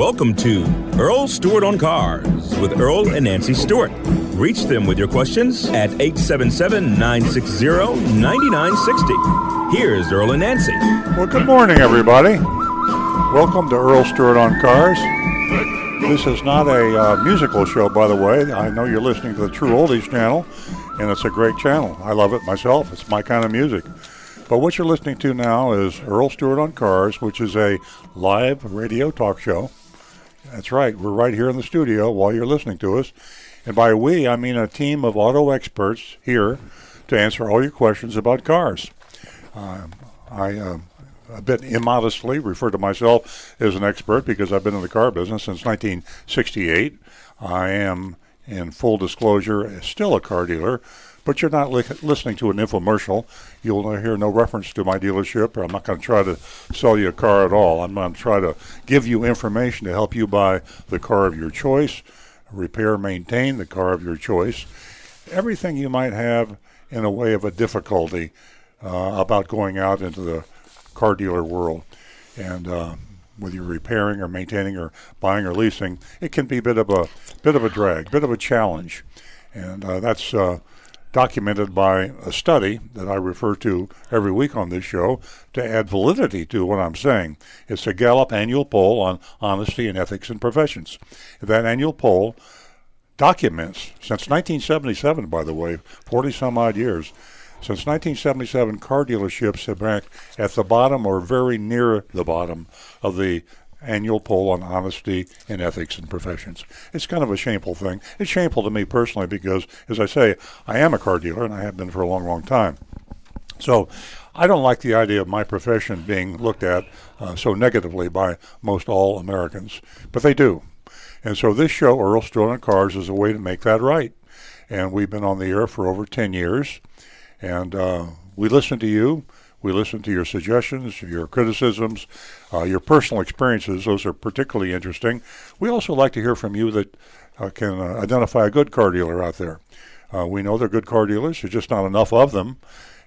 Welcome to Earl Stewart on Cars with Earl and Nancy Stewart. Reach them with your questions at 877 960 9960. Here's Earl and Nancy. Well, good morning, everybody. Welcome to Earl Stewart on Cars. This is not a uh, musical show, by the way. I know you're listening to the True Oldies channel, and it's a great channel. I love it myself. It's my kind of music. But what you're listening to now is Earl Stewart on Cars, which is a live radio talk show. That's right. We're right here in the studio while you're listening to us. And by we, I mean a team of auto experts here to answer all your questions about cars. Uh, I uh, a bit immodestly refer to myself as an expert because I've been in the car business since 1968. I am, in full disclosure, still a car dealer, but you're not li- listening to an infomercial. You'll hear no reference to my dealership, I'm not going to try to sell you a car at all. I'm going to try to give you information to help you buy the car of your choice, repair, maintain the car of your choice, everything you might have in a way of a difficulty uh, about going out into the car dealer world. And uh, whether you're repairing or maintaining or buying or leasing, it can be a bit of a bit of a drag, bit of a challenge, and uh, that's uh, documented by a study that I refer to every week on this show to add validity to what I'm saying. It's a Gallup annual poll on honesty and ethics in professions. That annual poll documents, since 1977, by the way, 40 some odd years, since 1977, car dealerships have ranked at the bottom or very near the bottom of the annual poll on honesty and ethics in professions. It's kind of a shameful thing. It's shameful to me personally because, as I say, I am a car dealer and I have been for a long, long time. So I don't like the idea of my profession being looked at uh, so negatively by most all Americans, but they do. And so this show, Earl on Cars, is a way to make that right. And we've been on the air for over 10 years. And uh, we listen to you. We listen to your suggestions, your criticisms, uh, your personal experiences. Those are particularly interesting. We also like to hear from you that uh, can uh, identify a good car dealer out there. Uh, we know they're good car dealers. There's just not enough of them.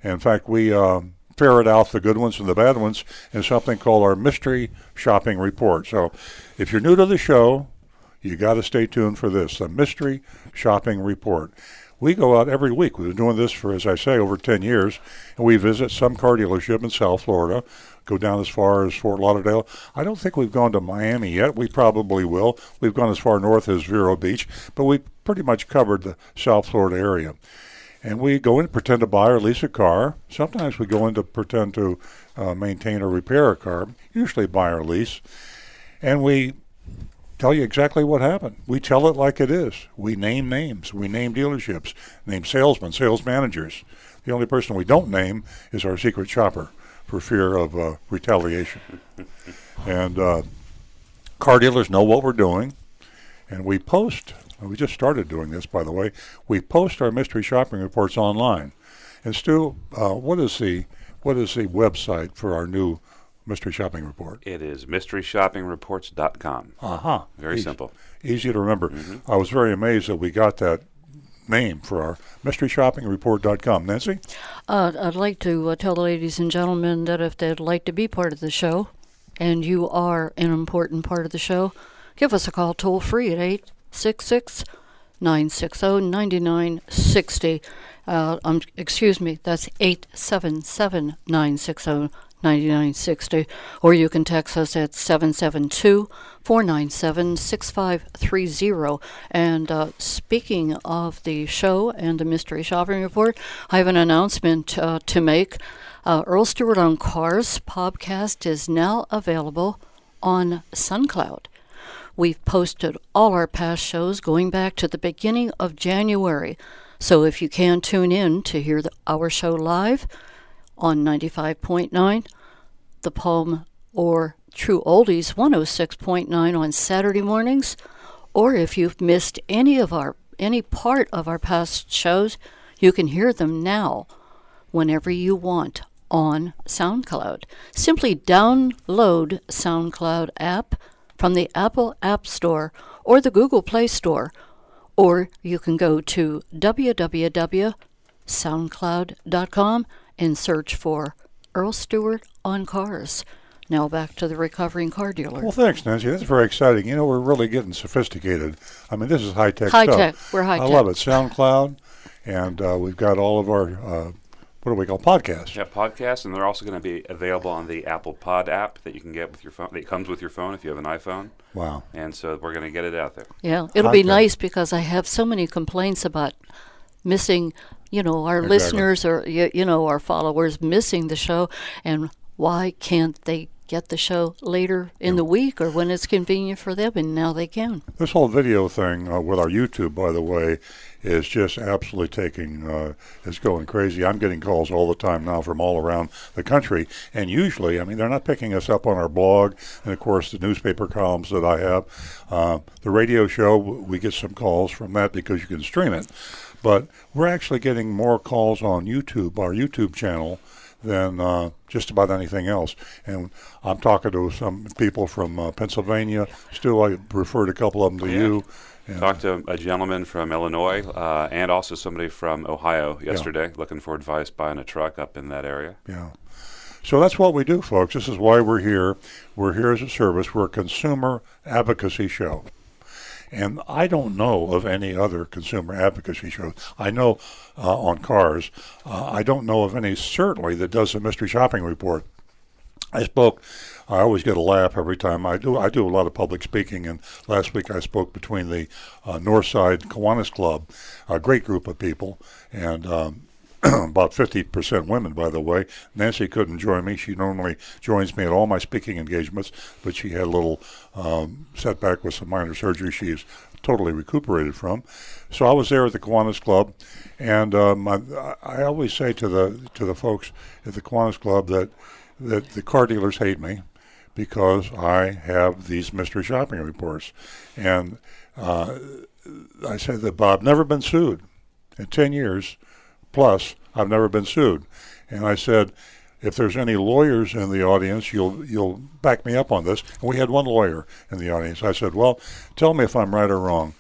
In fact, we uh, ferret out the good ones and the bad ones in something called our mystery shopping report. So if you're new to the show, you got to stay tuned for this the mystery shopping report. We go out every week. We've been doing this for, as I say, over 10 years, and we visit some car dealership in South Florida, go down as far as Fort Lauderdale. I don't think we've gone to Miami yet. We probably will. We've gone as far north as Vero Beach, but we pretty much covered the South Florida area. And we go in pretend to buy or lease a car. Sometimes we go in to pretend to uh, maintain or repair a car, usually buy or lease. And we tell you exactly what happened. We tell it like it is. We name names. We name dealerships, name salesmen, sales managers. The only person we don't name is our secret shopper for fear of uh, retaliation. and uh, car dealers know what we're doing, and we post. We just started doing this, by the way. We post our mystery shopping reports online. And Stu, uh, what is the what is the website for our new mystery shopping report? It is mysteryshoppingreports.com. Uh huh. Very Easy- simple. Easy to remember. I was very amazed that we got that name for our mystery shopping mysteryshoppingreport.com. Nancy? Uh, I'd like to uh, tell the ladies and gentlemen that if they'd like to be part of the show, and you are an important part of the show, give us a call toll free at 866 960 9960. Uh, um, excuse me, that's 877 960 9960. Or you can text us at 772 497 6530. And uh, speaking of the show and the Mystery Shopping Report, I have an announcement uh, to make. Uh, Earl Stewart on Cars podcast is now available on SoundCloud. We've posted all our past shows going back to the beginning of January. So if you can tune in to hear the, our show live on 95.9, the Palm or True Oldies 106.9 on Saturday mornings, or if you've missed any of our any part of our past shows, you can hear them now whenever you want on SoundCloud. Simply download SoundCloud app from the Apple App Store or the Google Play Store, or you can go to www.soundcloud.com and search for Earl Stewart on Cars. Now back to the recovering car dealer. Well, thanks, Nancy. That's very exciting. You know, we're really getting sophisticated. I mean, this is high tech High stuff. tech. We're high tech. I love it. SoundCloud, and uh, we've got all of our uh, what do we call podcasts? Yeah, podcasts, and they're also going to be available on the Apple Pod app that you can get with your phone. That comes with your phone if you have an iPhone. Wow. And so we're going to get it out there. Yeah, it'll be Okay. nice because I have so many complaints about missing, you know, our Exactly. listeners or you, you know our followers missing the show, and why can't they get the show later in the week or when it's convenient for them? And now they can. This whole video thing uh, with our YouTube, by the way, is just absolutely taking, uh, it's going crazy. I'm getting calls all the time now from all around the country. And usually, I mean, they're not picking us up on our blog and, of course, the newspaper columns that I have. Uh, the radio show, we get some calls from that because you can stream it. But we're actually getting more calls on YouTube, our YouTube channel, than uh, just about anything else. And I'm talking to some people from uh, Pennsylvania. Still, I referred a couple of them to Yeah. you. And, Talked to a gentleman from Illinois uh, and also somebody from Ohio yesterday, looking for advice buying a truck up in that area. Yeah. So that's what we do, folks. This is why we're here. We're here as a service. We're a consumer advocacy show. And I don't know of any other consumer advocacy shows. I know uh, on cars. Uh, I don't know of any, certainly, that does a mystery shopping report. I spoke. I always get a laugh every time I do. I do a lot of public speaking, and last week I spoke between the uh, Northside Kiwanis Club, a great group of people, and um, about 50% women, by the way. Nancy couldn't join me. She normally joins me at all my speaking engagements, but she had a little um, setback with some minor surgery she's totally recuperated from. So I was there at the Kiwanis Club, and um, I, I always say to the to the folks at the Kiwanis Club that that the car dealers hate me because I have these mystery shopping reports, and uh, I said that Bob never been sued in ten years plus. I've never been sued, and I said. If there's any lawyers in the audience, you'll you'll back me up on this. And we had one lawyer in the audience. I said, "Well, tell me if I'm right or wrong.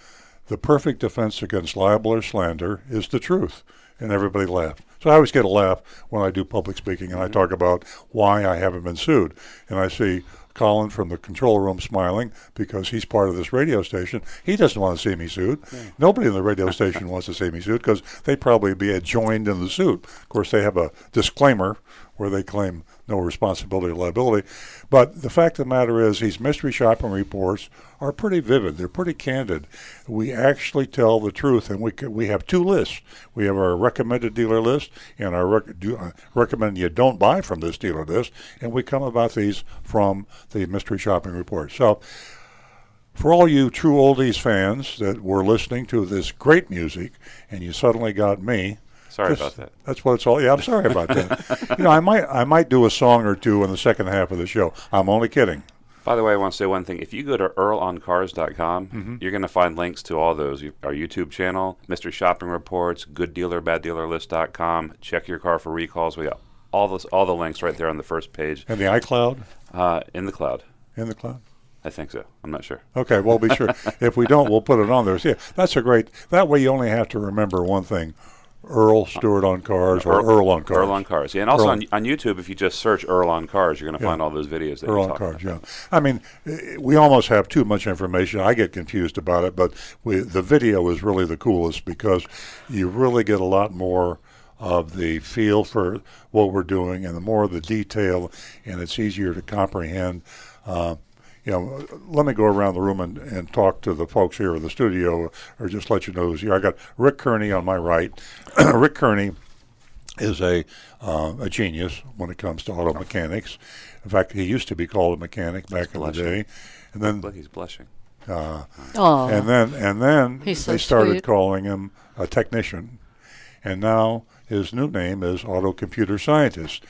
The perfect defense against libel or slander is the truth." And everybody laughed. So I always get a laugh when I do public speaking and I mm-hmm. talk about why I haven't been sued. And I see Colin from the control room smiling because he's part of this radio station. He doesn't want to see me sued. Nobody in the radio station wants to see me sued because they'd probably be joined in the suit. Of course, they have a disclaimer where they claim no responsibility or liability. But the fact of the matter is, these mystery shopping reports are pretty vivid. They're pretty candid. We actually tell the truth, and we we have two lists. We have our recommended dealer list and our rec- do, uh, recommend you don't buy from this dealer list, and we come about these from the mystery shopping report. So. For all you true oldies fans that were listening to this great music, and you suddenly got me, Sorry about that. That's what it's all. Yeah, I'm sorry about that. you know, I might I might do a song or two in the second half of the show. I'm only kidding. By the way, I want to say one thing. If you go to earloncars.com, you're going to find links to all those. Our YouTube channel, Mr. Shopping Reports, Good Dealer, Bad Dealer List.com. Check your car for recalls. We got all those, all the links right there on the first page And the iCloud uh, in the cloud. in the cloud. I think so. I'm not sure. Okay, well, be sure. if we don't, we'll put it on there. So, yeah, that's a great. That way, you only have to remember one thing: Earl Stewart on cars or Earl, on cars. Earl on Cars. Yeah, and also on, on YouTube, if you just search Earl on Cars, you're going to Yeah. find all those videos that Earl on cars. about. Yeah, I mean, we almost have too much information. I get confused about it, but we, the video is really the coolest because you really get a lot more of the feel for what we're doing and the more of the detail, and it's easier to comprehend. Uh, you know, let me go around the room and, and talk to the folks here in the studio, or just let you know who's here. I got Rick Kearney on my right. Rick Kearney is a uh, a genius when it comes to auto mechanics. In fact, he used to be called a mechanic back in the day, and then Look, he's blushing. uh, Oh, and then and then He's so they started sweet. calling him a technician, and now his new name is auto computer scientist.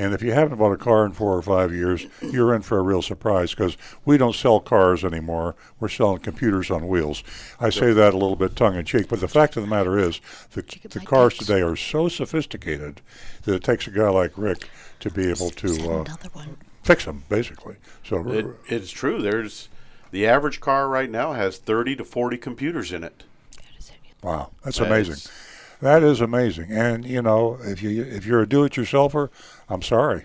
And if you haven't bought a car in four or five years, you're in for a real surprise because we don't sell cars anymore. We're selling computers on wheels. I say that a little bit tongue in cheek, but the fact of the matter is, the, the cars today are so sophisticated that it takes a guy like Rick to be able to uh, fix them, basically. So It, it's true. There's the average car right now has 30 to 40 computers in it. Wow, that's That amazing. is- That is amazing. And you know, if you if you're a do-it-yourselfer, I'm sorry,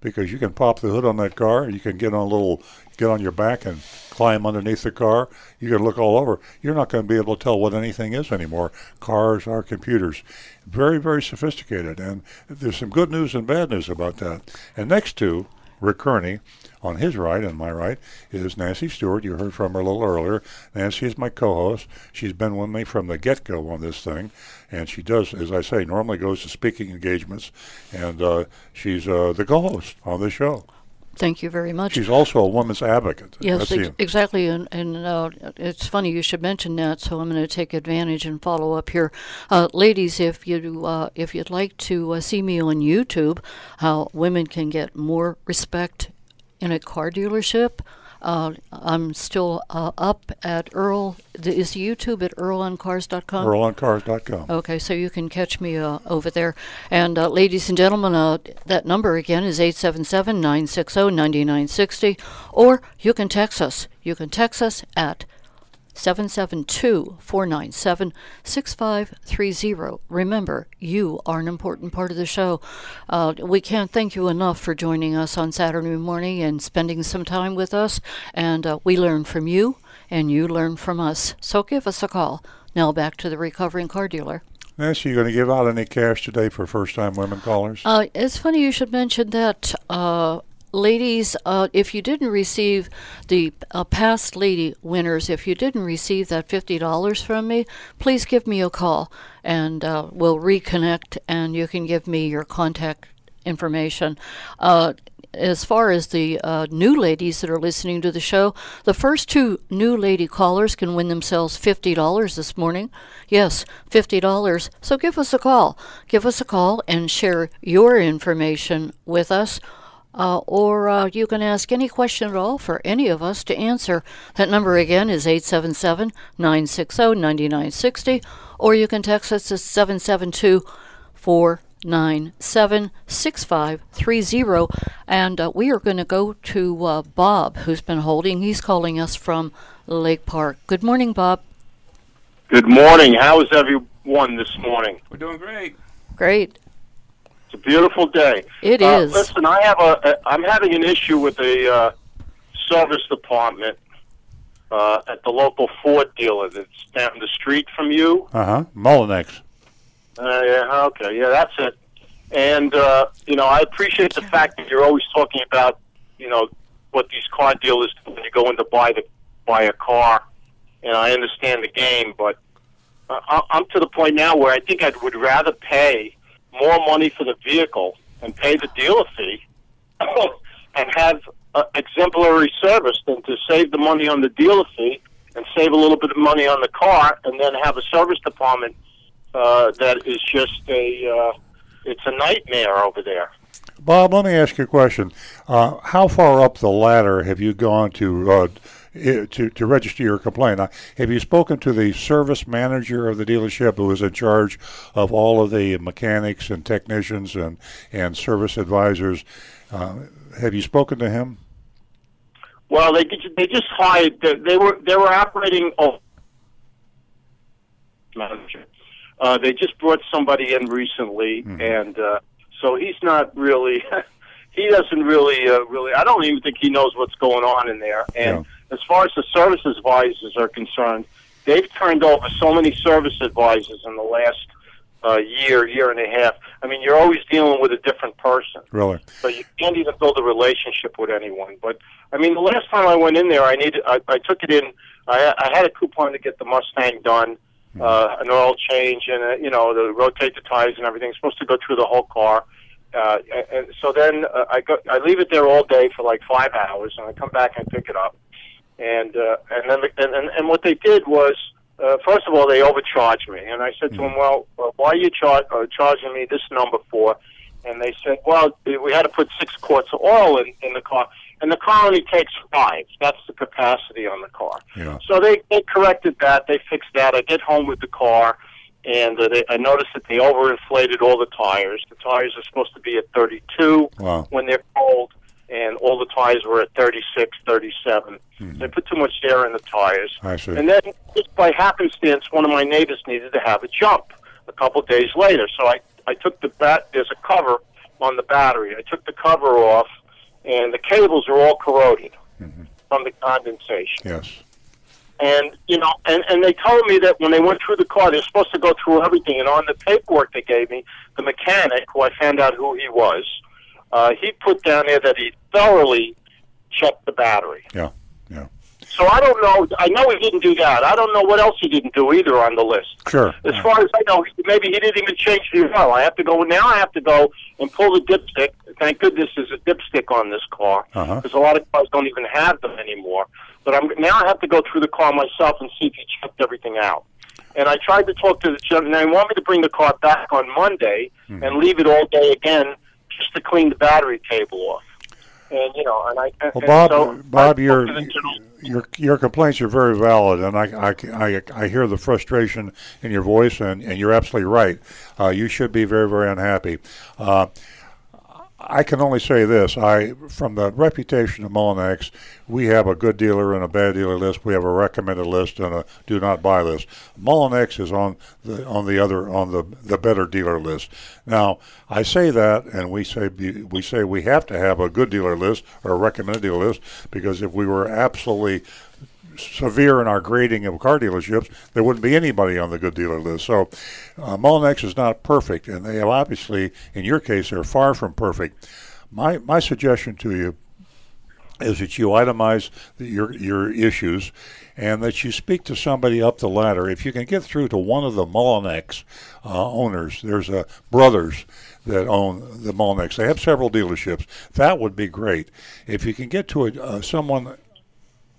because you can pop the hood on that car. You can get on a little, get on your back and climb underneath the car. You can look all over. You're not going to be able to tell what anything is anymore. Cars are computers. Very, very sophisticated. And there's some good news and bad news about that. And next to Rick Kearney, on his right and my right is Nancy Stewart. You heard from her a little earlier. Nancy is my co-host. She's been with me from the get-go on this thing, and she does, as I say, normally goes to speaking engagements, and uh, she's uh, the co-host on the show. Thank you very much. She's also a woman's advocate. Yes, ex- exactly. And, and uh, it's funny you should mention that, so I'm going to take advantage and follow up here. Uh, ladies, if, you, uh, if you'd like to uh, see me on YouTube, how women can get more respect in a car dealership. Uh, I'm still uh, up at Earl. Is YouTube at earloncars.com? Earloncars.com. Okay, so you can catch me uh, over there. And uh, ladies and gentlemen, uh, that number again is 877 960 9960. Or you can text us. You can text us at 772 497 6530. Remember, you are an important part of the show. Uh, we can't thank you enough for joining us on Saturday morning and spending some time with us. And uh, we learn from you, and you learn from us. So give us a call. Now back to the recovering car dealer. Nancy, you going to give out any cash today for first-time women callers? Uh, it's funny you should mention that. Uh, ladies, uh, if you didn't receive the uh, past lady winners, if you didn't receive that $50 from me, please give me a call and uh, we'll reconnect and you can give me your contact information. Uh, as far as the uh, new ladies that are listening to the show, the first two new lady callers can win themselves $50 this morning. Yes, $50. So give us a call. Give us a call and share your information with us uh, or uh, you can ask any question at all for any of us to answer. That number again is 877 960 9960, or you can text us at 772 497 6530. And uh, we are going to go to uh, Bob, who's been holding. He's calling us from Lake Park. Good morning, Bob. Good morning. How is everyone this morning? We're doing great. Great. It's beautiful day. It uh, is. Listen, I have a, a. I'm having an issue with the uh, service department uh, at the local Ford dealer that's down the street from you. Uh huh. Mullinax. Uh, yeah. Okay. Yeah, that's it. And uh, you know, I appreciate the fact that you're always talking about, you know, what these car dealers do when you go in to buy the buy a car. And I understand the game, but uh, I'm to the point now where I think I would rather pay more money for the vehicle and pay the dealer fee and have uh, exemplary service than to save the money on the dealer fee and save a little bit of money on the car and then have a service department uh, that is just a uh, it's a nightmare over there. Bob, let me ask you a question. Uh, how far up the ladder have you gone to uh, to, to register your complaint. Now, have you spoken to the service manager of the dealership who is in charge of all of the mechanics and technicians and, and service advisors? Uh, have you spoken to him? Well, they they just hired. They were they were operating. Oh, manager. Uh, they just brought somebody in recently, mm-hmm. and uh, so he's not really. he doesn't really, uh, really. I don't even think he knows what's going on in there. And yeah. As far as the service advisors are concerned, they've turned over so many service advisors in the last uh, year, year and a half. I mean, you're always dealing with a different person. Really? So you can't even build a relationship with anyone. But I mean, the last time I went in there, I needed, I, I took it in. I, I had a coupon to get the Mustang done. Hmm. Uh, an oil change and uh, you know the rotate the tires and everything. It's supposed to go through the whole car uh, and so then uh, I go, I leave it there all day for like five hours, and I come back and pick it up, and uh, and then and, and and what they did was, uh, first of all, they overcharged me, and I said to them, mm-hmm. well, well why are you char- uh, charging me this number for? And they said, well, we had to put six quarts of oil in in the car, and the car only takes five. That's the capacity on the car. Yeah. So they they corrected that, they fixed that. I get home with the car and uh, they, I noticed that they overinflated all the tires. The tires are supposed to be at 32 wow. when they're cold, and all the tires were at 36, 37. Mm-hmm. They put too much air in the tires. I see. And then, just by happenstance, one of my neighbors needed to have a jump a couple of days later. So I, I took the bat. There's a cover on the battery. I took the cover off, and the cables are all corroded from the condensation. Yes. And you know, and and they told me that when they went through the car, they're supposed to go through everything. And on the paperwork they gave me, the mechanic, who I found out who he was, uh, he put down there that he thoroughly checked the battery. Yeah. Yeah. So I don't know. I know he didn't do that. I don't know what else he didn't do either on the list. Sure. As far as I know, maybe he didn't even change the oil. I have to go now. I have to go and pull the dipstick. Thank goodness there's a dipstick on this car Uh-huh. because a lot of cars don't even have them anymore. But I'm now I have to go through the car myself and see if he checked everything out. And I tried to talk to the gentleman. They want me to bring the car back on Monday Hmm. and leave it all day again just to clean the battery cable off. And you know, and I and Well, Bob, so Bob, your spoke to the gentleman. your your complaints are very valid, and I, I, I, I hear the frustration in your voice, and, and you're absolutely right. Uh, you should be very very unhappy. Uh, I can only say this: I, from the reputation of Mullinax, we have a good dealer and a bad dealer list. We have a recommended list and a do not buy list. Mullinax is on the on the other on the the better dealer list. Now, I say that, and we say we say we have to have a good dealer list or a recommended dealer list because if we were absolutely severe in our grading of car dealerships, there wouldn't be anybody on the good dealer list. So, uh, Mullinax is not perfect, and they obviously, in your case, they're far from perfect. My my suggestion to you is that you itemize the, your your issues, and that you speak to somebody up the ladder. If you can get through to one of the Mullinax uh, owners, there's a brothers that own the Mullinax. They have several dealerships. That would be great. If you can get to a, uh, someone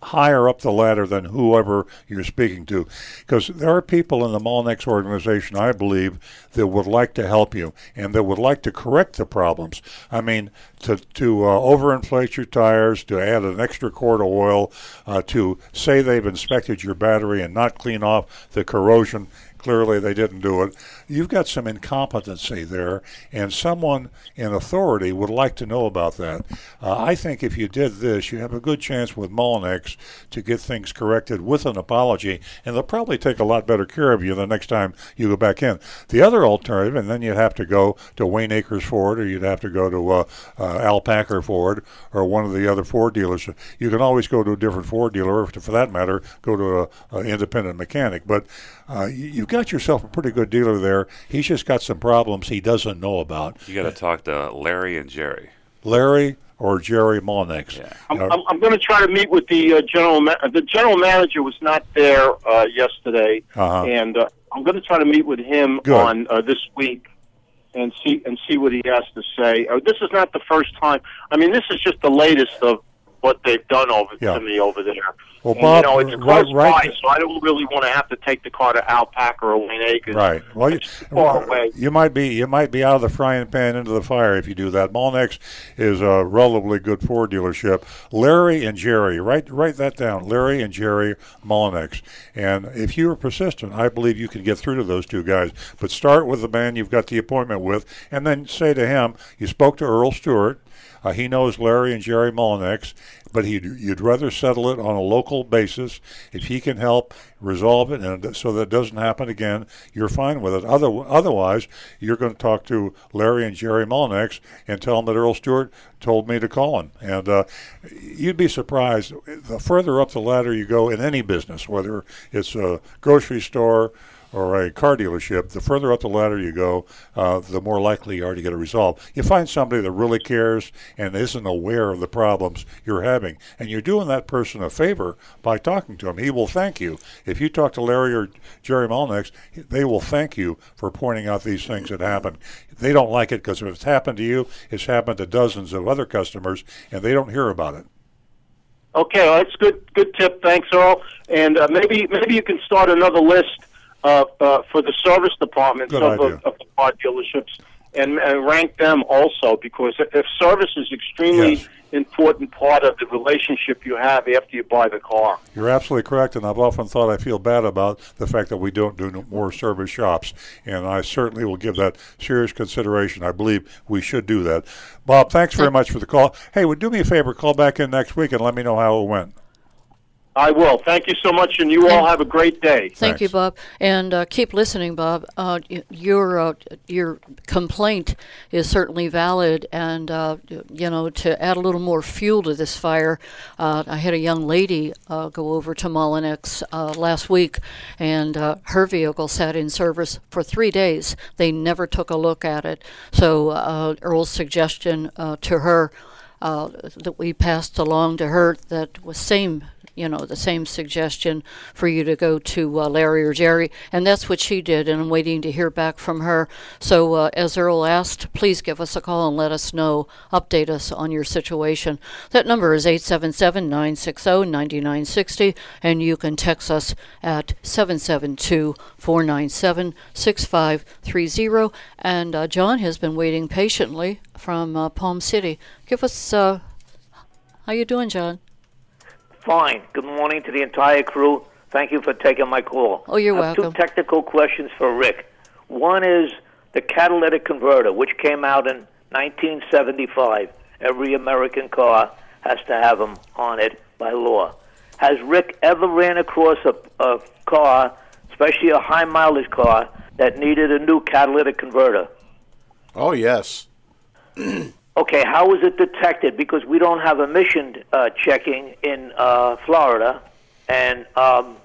higher up the ladder than whoever you're speaking to. Because there are people in the Mullinax organization, I believe, that would like to help you and that would like to correct the problems. I mean, to, to uh, overinflate your tires, to add an extra quart of oil, uh, to say they've inspected your battery and not clean off the corrosion. Clearly, they didn't do it. You've got some incompetency there, and someone in authority would like to know about that. Uh, I think if you did this, you have a good chance with Mullinax to get things corrected with an apology, and they'll probably take a lot better care of you the next time you go back in. The other alternative, and then you'd have to go to Wayne Akers Ford, or you'd have to go to uh, uh, Al Packer Ford, or one of the other Ford dealers. You can always go to a different Ford dealer, or for that matter, go to an independent mechanic. But uh, you, you've got yourself a pretty good dealer there. He's just got some problems he doesn't know about. You got to talk to Larry and Jerry. Larry or Jerry Mullinax. Yeah. I'm, Uh, I'm, I'm going to try to meet with the uh, general. Ma- the general manager was not there uh, yesterday, Uh-huh. and uh, I'm going to try to meet with him Good. on uh, this week and see and see what he has to say. Uh, this is not the first time. I mean, this is just the latest of what they've done over Yeah. to me over there. Well, and, Bob, you know, it's right- close right- by, so I don't really want to have to take the car to Al Packer or Wayne Akers. Right. Well, you, far away. you might be you might be out of the frying pan into the fire if you do that. Mullinax is a relatively good Ford dealership. Larry and Jerry, write write that down. Larry and Jerry Mullinax. And if you are persistent, I believe you can get through to those two guys. But start with the man you've got the appointment with, and then say to him, "You spoke to Earl Stewart." Uh, he knows Larry and Jerry Mullinax, but he'd, you'd rather settle it on a local basis. If he can help resolve it and so that it doesn't happen again, you're fine with it. Other, otherwise, you're going to talk to Larry and Jerry Mullinax and tell them that Earl Stewart told me to call him. And uh, you'd be surprised. The further up the ladder you go in any business, whether it's a grocery store, or a car dealership, the further up the ladder you go, uh, the more likely you are to get a resolve. You find somebody that really cares and isn't aware of the problems you're having, and you're doing that person a favor by talking to him. He will thank you. If you talk to Larry or Jerry Mullinax, they will thank you for pointing out these things that happen. They don't like it because if it's happened to you, it's happened to dozens of other customers, and they don't hear about it. Okay, well, that's good. Good tip. Thanks, Earl. And uh, maybe maybe you can start another list uh, uh, for the service departments of, of, of the car dealerships and, and rank them also because if, if service is extremely Yes. important part of the relationship you have after you buy the car. You're absolutely correct, and I've often thought I feel bad about the fact that we don't do no- more service shops, and I certainly will give that serious consideration. I believe we should do that. Bob, thanks very much for the call. Hey, would do me a favor, call back in next week and let me know how it went. I will. Thank you so much, and you all have a great day. Thank you, Bob, and uh, keep listening, Bob. Uh, your uh, your complaint is certainly valid, and uh, you know to add a little more fuel to this fire, uh, I had a young lady uh, go over to Mullinax uh, last week, and uh, her vehicle sat in service for three days. They never took a look at it. So uh, Earl's suggestion uh, to her uh, that we passed along to her that was same you know the same suggestion for you to go to uh, Larry or Jerry. And that's what she did and I'm waiting to hear back from her. So uh, as Earl asked please give us a call and let us know. Update us on your situation. That number is 877-960-9960 and you can text us at 772-497-6530 and uh, John has been waiting patiently from uh, Palm City. Give us uh, how you doing John Fine. Good morning to the entire crew. Thank you for taking my call. Oh, you're I have welcome. Two technical questions for Rick. One is the catalytic converter, which came out in 1975. Every American car has to have them on it by law. Has Rick ever ran across a, a car, especially a high mileage car, that needed a new catalytic converter? Oh yes. Okay, how was it detected? Because we don't have emission uh, checking in uh, Florida, and um,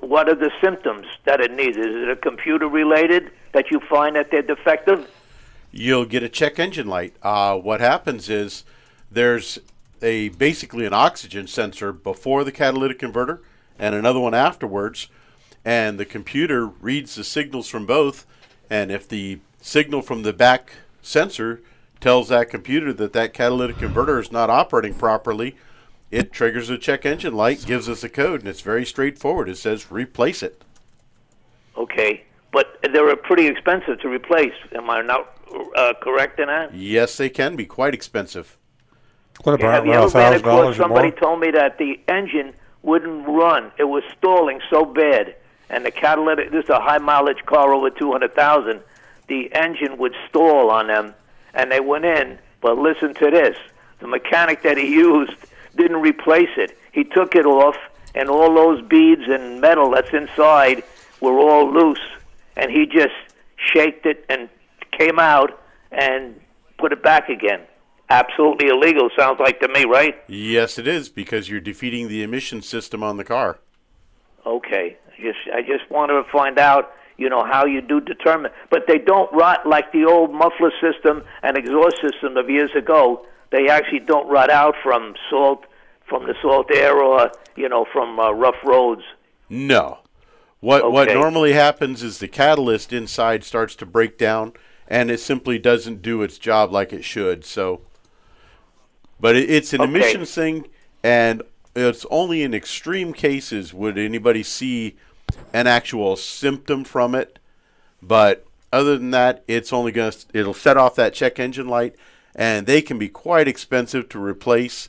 what are the symptoms that it needs? Is it a computer related that you find that they're defective? You'll get a check engine light. Uh, what happens is there's a basically an oxygen sensor before the catalytic converter and another one afterwards, and the computer reads the signals from both. And if the signal from the back sensor tells that computer that that catalytic converter is not operating properly, it triggers a check engine light, gives us a code, and it's very straightforward. It says replace it. Okay, but they're pretty expensive to replace. Am I not uh, correct in that? Yes, they can be quite expensive. What about have you a ever ran thousand across somebody told me that the engine wouldn't run. It was stalling so bad, and the catalytic. This is a high mileage car over two hundred thousand. The engine would stall on them, and they went in. But listen to this: the mechanic that he used didn't replace it. He took it off, and all those beads and metal that's inside were all loose, and he just shaked it and came out and put it back again. Absolutely illegal, sounds like to me, right? Yes, it is because you're defeating the emission system on the car. Okay. I just I just wanted to find out, you know, how you do determine but they don't rot like the old muffler system and exhaust system of years ago. They actually don't rot out from salt from the salt air or, you know, from uh, rough roads. No. What what normally happens is the catalyst inside starts to break down and it simply doesn't do its job like it should. So but it, it's an Okay. emissions thing and it's only in extreme cases would anybody see an actual symptom from it. But other than that, it's only going to it'll set off that check engine light and they can be quite expensive to replace.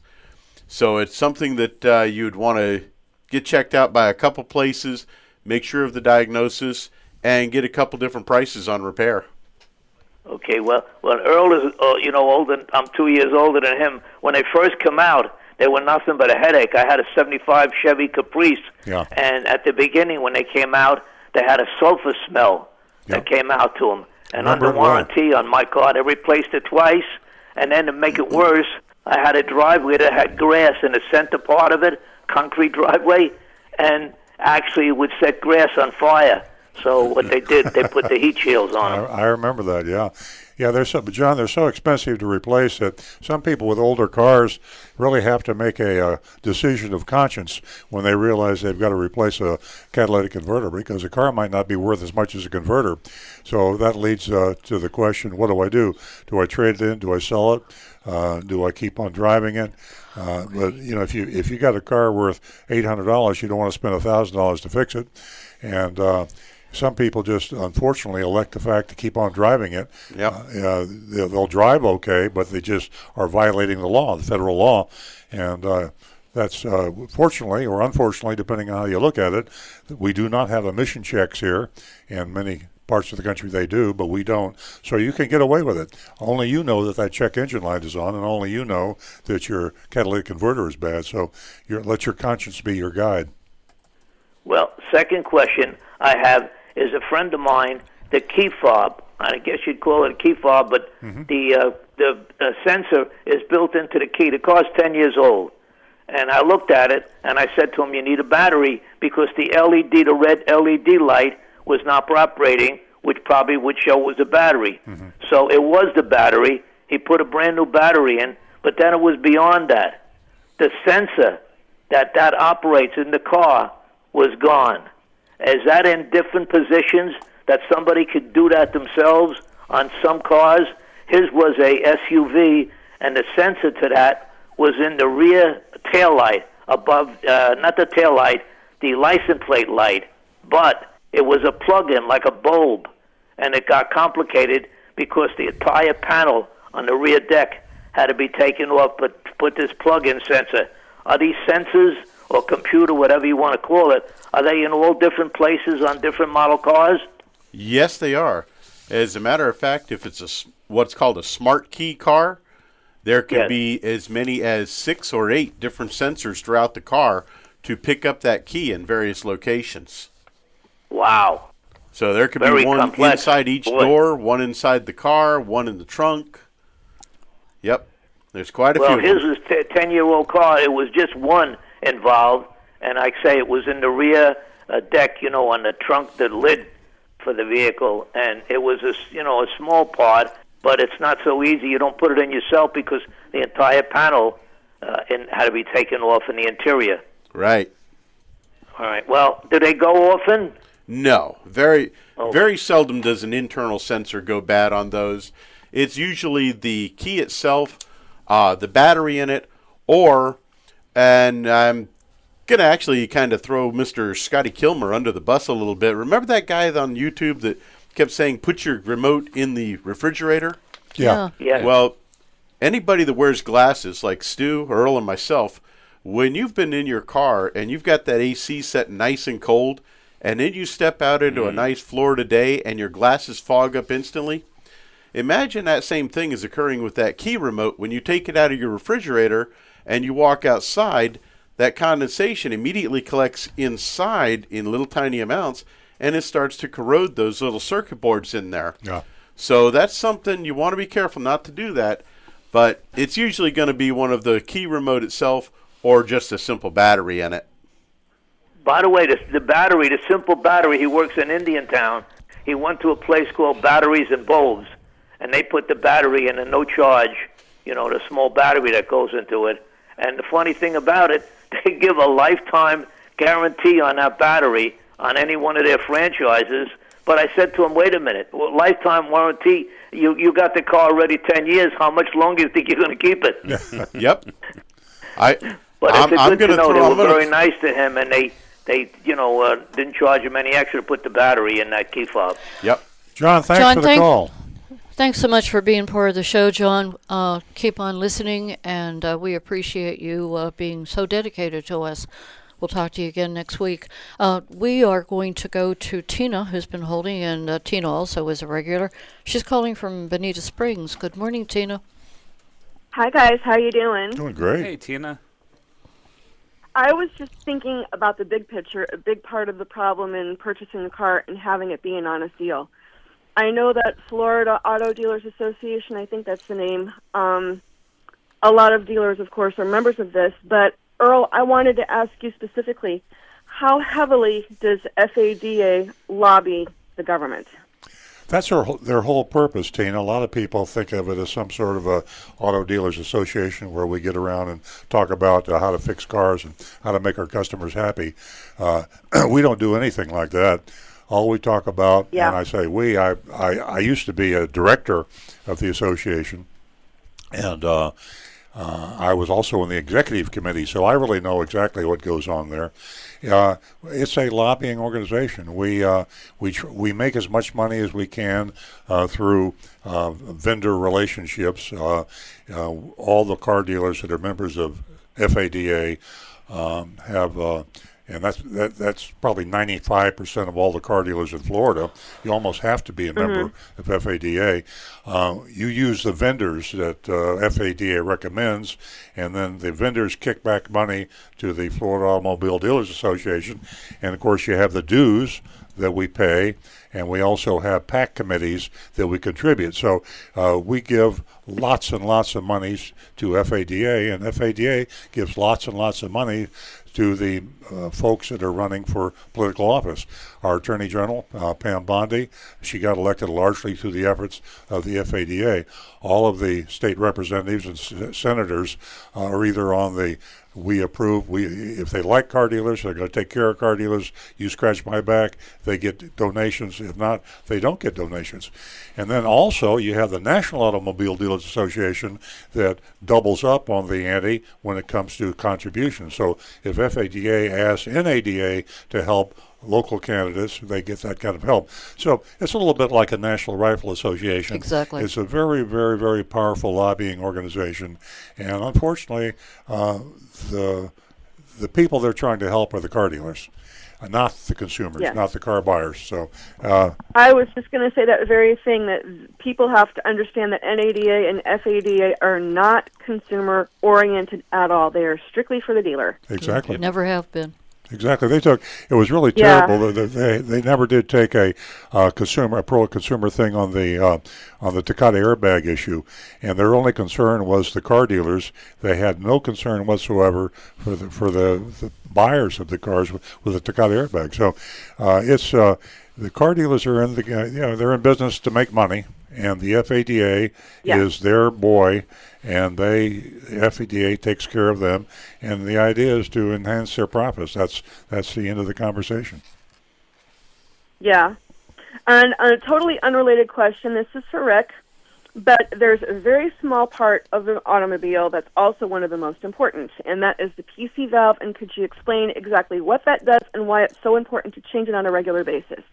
So it's something that uh, you'd want to get checked out by a couple places, make sure of the diagnosis, and get a couple different prices on repair. Okay, well, well, Earl is, uh, you know, older. I'm two years older than him. When they first come out, they were nothing but a headache. I had a '75 Chevy Caprice, Yeah. and at the beginning, when they came out, they had a sulfur smell that came out to them. And Remember under well. warranty on my car, they replaced it twice. And then to make it worse, I had a driveway that had grass in the center part of it, concrete driveway, and actually it would set grass on fire. So what they did, they put the heat shields on I. I remember that. Yeah, yeah. They're so, but John, they're so expensive to replace that some people with older cars really have to make a uh, decision of conscience when they realize they've got to replace a catalytic converter because a car might not be worth as much as a converter. So that leads uh, to the question: What do I do? Do I trade it in? Do I sell it? Uh, do I keep on driving it? Uh, but you know, if you if you got a car worth eight hundred dollars, you don't want to spend a thousand dollars to fix it, and uh, some people just unfortunately elect the fact to keep on driving it. Yep. Uh, uh, they'll, they'll drive okay, but they just are violating the law, the federal law, and uh, that's uh, fortunately or unfortunately, depending on how you look at it, we do not have emission checks here, and many parts of the country they do, but we don't. So you can get away with it. Only you know that that check engine light is on, and only you know that your catalytic converter is bad. So your, let your conscience be your guide. Well, second question I have is a friend of mine, the key fob. I guess you'd call it a key fob, but the uh, the uh, sensor is built into the key. The car's ten years old, and I looked at it and I said to him, "You need a battery because the LED, the red LED light, was not operating, which probably would show it was a battery. So it was the battery. He put a brand new battery in, but then it was beyond that. The sensor that that operates in the car was gone. Is that in different positions that somebody could do that themselves on some cars? His was a SUV, and the sensor to that was in the rear tail light above, uh, not the tail light, the license plate light, but it was a plug-in like a bulb, and it got complicated because the entire panel on the rear deck had to be taken off, but put this plug-in sensor. Are these sensors or computer, whatever you want to call it, are they in all different places on different model cars? Yes, they are. As a matter of fact, if it's a what's called a smart key car, there can Yes. be as many as six or eight different sensors throughout the car to pick up that key in various locations. Wow. So there could Very be one complex. inside each Boy. door, one inside the car, one in the trunk. Yep, there's quite a Well, few. of his them. was a ten-year-old car. It was just one involved, and I say it was in the rear uh, deck, you know, on the trunk, the lid for the vehicle, and it was a you know a small part, but it's not so easy. You don't put it in yourself because the entire panel uh, in, had to be taken off in the interior. Right. All right. Well, do they go often? No, very Oh. very seldom does an internal sensor go bad on those. It's usually the key itself, uh, the battery in it, or and I'm gonna actually kind of throw Mr. Scotty Kilmer under the bus a little bit. Remember that guy on YouTube that kept saying put your remote in the refrigerator? Yeah. Yeah. Well, anybody that wears glasses, like Stu, Earl, and myself, when you've been in your car and you've got that AC set nice and cold, and then you step out into a mm-hmm. nice Florida day and your glasses fog up instantly, imagine that same thing is occurring with that key remote when you take it out of your refrigerator and you walk outside. That condensation immediately collects inside in little tiny amounts, and it starts to corrode those little circuit boards in there. Yeah. So that's something you want to be careful not to do that. But it's usually going to be one of the key remote itself or just a simple battery in it. By the way, the, the battery, the simple battery, he works in Indiantown. He went to a place called Batteries and Bulbs, and they put the battery in a no charge, you know, the small battery that goes into it. And the funny thing about it, they give a lifetime guarantee on that battery on any one of their franchises. But I said to him, wait a minute, well, lifetime warranty, you, you got the car already 10 years. How much longer do you think you're going to keep it? Yep. I. But I'm, it's I'm good to gonna know they were I'm very nice to him, and they they you know uh, didn't charge him any extra to put the battery in that key fob. Yep. John, thanks John, for the thank- call. Thanks so much for being part of the show, John. Uh, keep on listening, and uh, we appreciate you uh, being so dedicated to us. We'll talk to you again next week. Uh, we are going to go to Tina, who's been holding, and uh, Tina also is a regular. She's calling from Bonita Springs. Good morning, Tina. Hi guys, how you doing? Doing great. Hey, Tina. I was just thinking about the big picture. A big part of the problem in purchasing a car and having it be an honest deal. I know that Florida Auto Dealers Association, I think that's the name. Um, a lot of dealers, of course, are members of this. But Earl, I wanted to ask you specifically, how heavily does FADA lobby the government? That's their, whole- their whole purpose, Tina. A lot of people think of it as some sort of a auto dealers association where we get around and talk about uh, how to fix cars and how to make our customers happy. Uh, we don't do anything like that. All we talk about, Yeah. and I say we, I, I, I used to be a director of the association, and uh, uh, I was also in the executive committee, so I really know exactly what goes on there. Uh, it's a lobbying organization. We uh, we tr- we make as much money as we can uh, through uh, vendor relationships. Uh, uh, all the car dealers that are members of FADA um, have uh, and that's that, that's probably 95% of all the car dealers in Florida. You almost have to be a member of FADA. Uh, you use the vendors that uh, FADA recommends, and then the vendors kick back money to the Florida Automobile Dealers Association, and of course you have the dues that we pay, and we also have PAC committees that we contribute. So uh, we give lots and lots of monies to FADA, and FADA gives lots and lots of money to the uh, folks that are running for political office. Our Attorney General, uh, Pam Bondi, she got elected largely through the efforts of the FADA. All of the state representatives and s- senators uh, are either on the we approve. We if they like car dealers, they're going to take care of car dealers. You scratch my back, they get donations. If not, they don't get donations. And then also you have the National Automobile Dealers Association that doubles up on the ante when it comes to contributions. So if FADA asks NADA to help local candidates, they get that kind of help. So it's a little bit like a National Rifle Association. Exactly. It's a very, very, very powerful lobbying organization, and unfortunately, uh, the the people they're trying to help are the car dealers, not the consumers, Yes. not the car buyers. So. Uh, I was just going to say that very thing that people have to understand that NADA and FADA are not consumer oriented at all. They are strictly for the dealer. Exactly. Never have been. Exactly. They took. It was really Yeah. terrible. They, they they never did take a uh, consumer a pro consumer thing on the uh, on the Takata airbag issue, and their only concern was the car dealers. They had no concern whatsoever for the for the, the buyers of the cars with, with the Takata airbag. So uh, it's uh, the car dealers are in the uh, you know they're in business to make money, and the FADA Yeah. is their boy, and they the FADA takes care of them, and the idea is to enhance their profits. That's that's the end of the conversation. Yeah. And a totally unrelated question. This is for Rick, but there's a very small part of the automobile that's also one of the most important, and that is the PC valve. And could you explain exactly what that does and why it's so important to change it on a regular basis?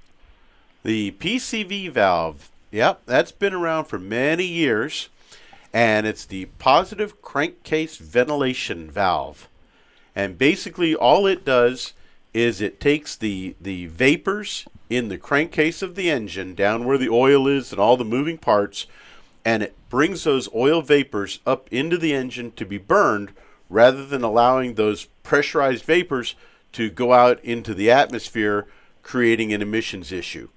The PCV valve, yep, that's been around for many years, and it's the positive crankcase ventilation valve. And basically, all it does is it takes the, the vapors in the crankcase of the engine down where the oil is and all the moving parts, and it brings those oil vapors up into the engine to be burned rather than allowing those pressurized vapors to go out into the atmosphere, creating an emissions issue.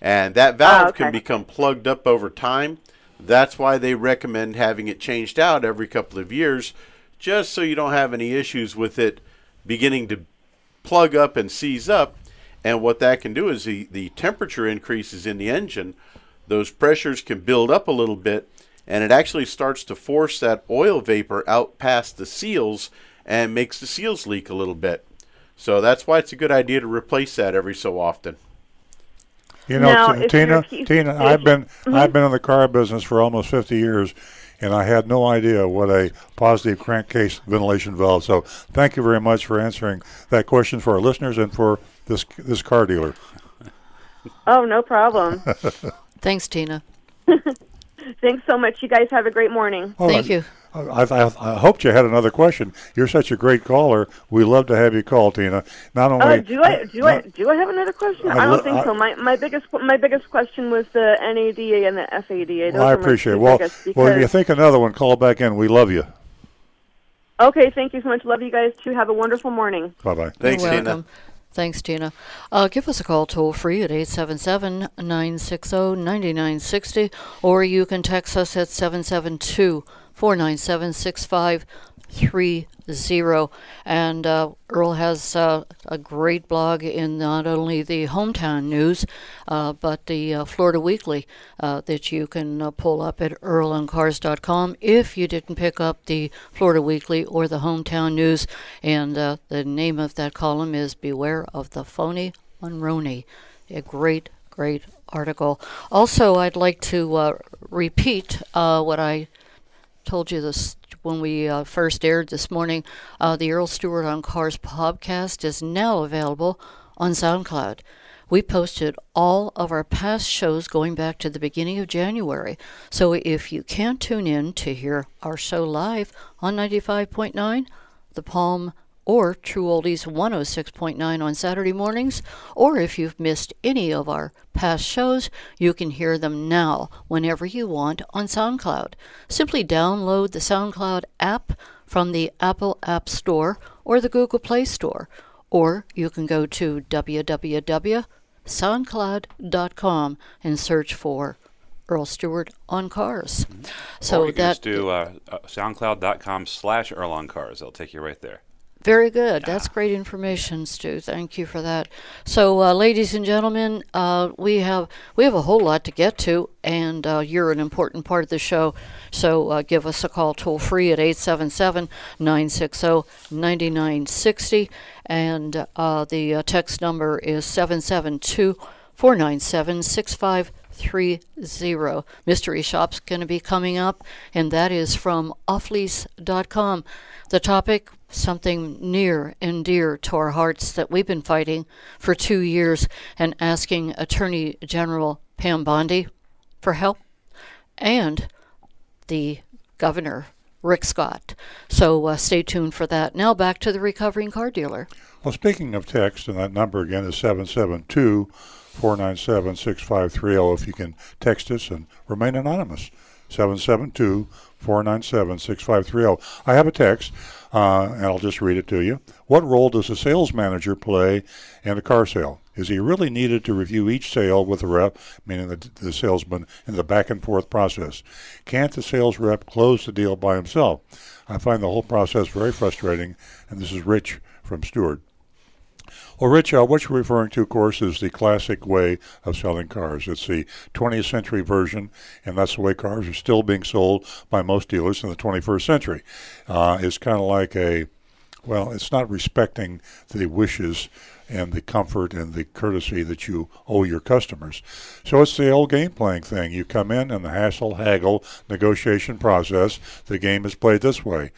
And that valve Ah, can become plugged up over time. That's why they recommend having it changed out every couple of years, just so you don't have any issues with it beginning to plug up and seize up. And what that can do is the, the temperature increases in the engine. Those pressures can build up a little bit, and it actually starts to force that oil vapor out past the seals and makes the seals leak a little bit. So that's why it's a good idea to replace that every so often. You know, Now, T- Tina, Tina, I've been Mhm. I've been in the car business for almost 50 years, and I had no idea what a positive crankcase ventilation valve. So, thank you very much for answering that question for our listeners and for this this car dealer. Oh, no problem. Thanks, Tina. Thanks so much. You guys have a great morning. Oh, Thank I- you. I, I, I hoped you had another question. You're such a great caller. We love to have you call, Tina. Not only Uh, do I do I do I have another question? I I, don't think I- so. My my biggest my biggest question was the NADA and the FADA. Those Well, I appreciate Well, biggest well, if you think another one, call back in. We love you. Okay, thank you so much. Love you guys too. Have a wonderful morning. Bye bye. Thanks, You're Tina. Thanks, Tina. Uh, give us a call toll free at 877 960 9960, or you can text us at 772 497 6530. And uh, Earl has uh, a great blog in not only the hometown news, uh, but the uh, Florida Weekly uh, that you can uh, pull up at earlandcars.com if you didn't pick up the Florida Weekly or the hometown news. And the name of that column is Beware of the Phony Monroney. A great, great article. Also, I'd like to repeat what I told you this when we uh, first aired this morning. Uh, the Earl Stewart on Cars podcast is now available on SoundCloud. We posted all of our past shows going back to the beginning of January. So if you can't tune in to hear our show live on 95.9, The Palm, or True Oldies 106.9 on Saturday mornings, or if you've missed any of our past shows, you can hear them now whenever you want on SoundCloud. Simply download the SoundCloud app from the Apple App Store or the Google Play Store, or you can go to www.soundcloud.com and search for Earl Stewart on Cars. So or you that just do uh, uh, soundcloud.com slash Earl on Cars. They'll take you right there. Very good. That's great information, Stu. Thank you for that. So, uh, ladies and gentlemen, uh, we have we have a whole lot to get to, and uh, you're an important part of the show. So, uh, give us a call toll free at 877-960-9960, and uh, the uh, text number is 772 497 6530. Mystery Shop's going to be coming up, and that is from offlease.com. The topic something near and dear to our hearts that we've been fighting for two years and asking Attorney General Pam Bondi for help and the governor, Rick Scott. So uh, stay tuned for that. Now back to the recovering car dealer. Well, speaking of text, and that number again is 772 497 6530 if you can text us and remain anonymous. 772 497 6530. I have a text, uh, and I'll just read it to you. What role does a sales manager play in a car sale? Is he really needed to review each sale with the rep, meaning the, the salesman, in the back and forth process? Can't the sales rep close the deal by himself? I find the whole process very frustrating, and this is Rich from Stewart. Well, Rich, uh, what you're referring to, of course, is the classic way of selling cars. It's the 20th century version, and that's the way cars are still being sold by most dealers in the 21st century. Uh, it's kind of like a, well, it's not respecting the wishes and the comfort and the courtesy that you owe your customers. So it's the old game playing thing. You come in and the hassle, haggle, negotiation process, the game is played this way.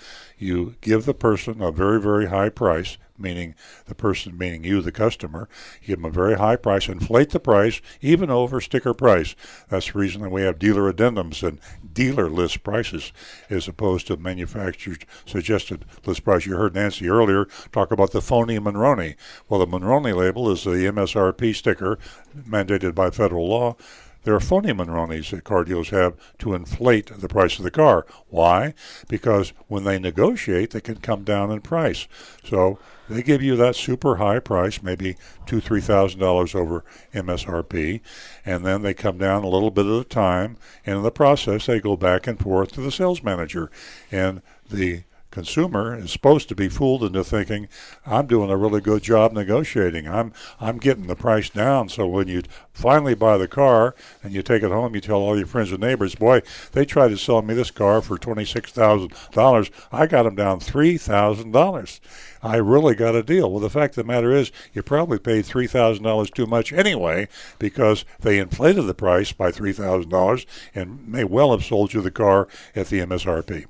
You give the person a very, very high price, meaning the person, meaning you, the customer. You give them a very high price, inflate the price, even over sticker price. That's the reason that we have dealer addendums and dealer list prices as opposed to manufacturer's suggested list price. You heard Nancy earlier talk about the phony Monroney. Well, the Monroney label is the MSRP sticker mandated by federal law. There are phony Monroneys that car dealers have to inflate the price of the car. Why? Because when they negotiate, they can come down in price. So they give you that super high price, maybe two, three thousand dollars over MSRP, and then they come down a little bit at a time. And in the process, they go back and forth to the sales manager, and the consumer is supposed to be fooled into thinking I'm doing a really good job negotiating. I'm I'm getting the price down. So when you finally buy the car and you take it home, you tell all your friends and neighbors, "Boy, they tried to sell me this car for twenty six thousand dollars. I got them down three thousand dollars. I really got a deal." Well, the fact of the matter is, you probably paid three thousand dollars too much anyway because they inflated the price by three thousand dollars and may well have sold you the car at the MSRP.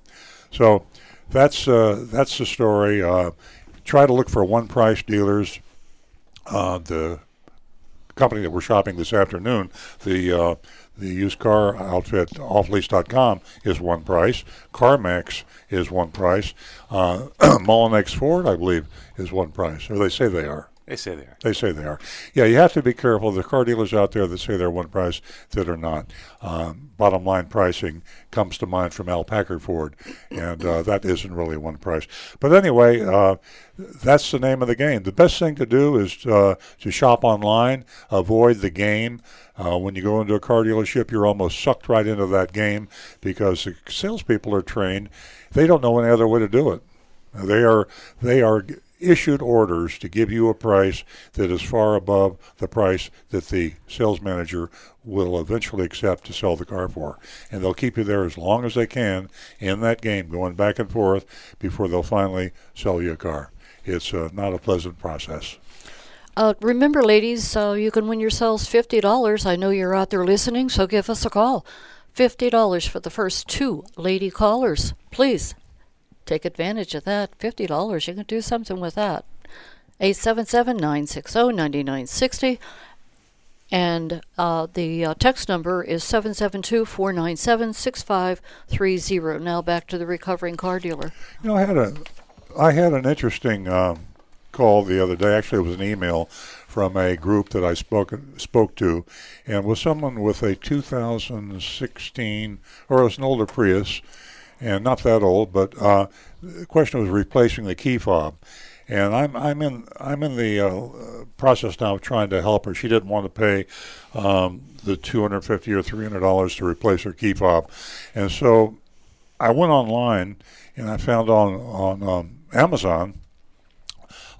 So that's uh, that's the story. Uh, try to look for one price dealers. Uh, the company that we're shopping this afternoon, the uh, the used car outfit offlease.com is one price. CarMax is one price. Uh, Mullinax Ford, I believe, is one price, or they say they are. They say they are. They say they are. Yeah, you have to be careful. There's car dealers out there that say they're one price that are not. Um, bottom line pricing comes to mind from Al Packer Ford, and uh, that isn't really one price. But anyway, uh, that's the name of the game. The best thing to do is uh, to shop online, avoid the game. Uh, when you go into a car dealership, you're almost sucked right into that game because the salespeople are trained. They don't know any other way to do it. They are they are issued orders to give you a price that is far above the price that the sales manager will eventually accept to sell the car for. And they'll keep you there as long as they can in that game, going back and forth before they'll finally sell you a car. It's uh, not a pleasant process. Uh, remember, ladies, uh, you can win yourselves $50. I know you're out there listening, so give us a call. $50 for the first two lady callers. Please take advantage of that. $50, you can do something with that. 877 960 9960. And uh, the uh, text number is 772 497 6530. Now back to the recovering car dealer. You know, I had a I had an interesting um, call the other day. Actually, it was an email from a group that I spoke spoke to, and was someone with a 2016 or it was an older Prius, and not that old, but uh, the question was replacing the key fob. And I'm I'm in I'm in the uh, process now of trying to help her. She didn't want to pay um, the 250 or 300 dollars to replace her key fob, and so I went online and I found on on um, Amazon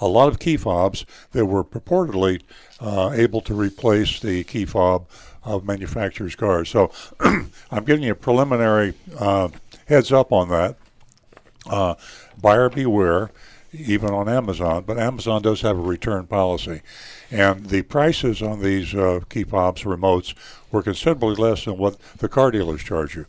a lot of key fobs that were purportedly uh, able to replace the key fob of manufacturers' cars. So I'm giving you a preliminary uh, heads up on that. Uh, buyer beware, even on Amazon, but Amazon does have a return policy. And the prices on these uh, key fobs remotes were considerably less than what the car dealers charge you.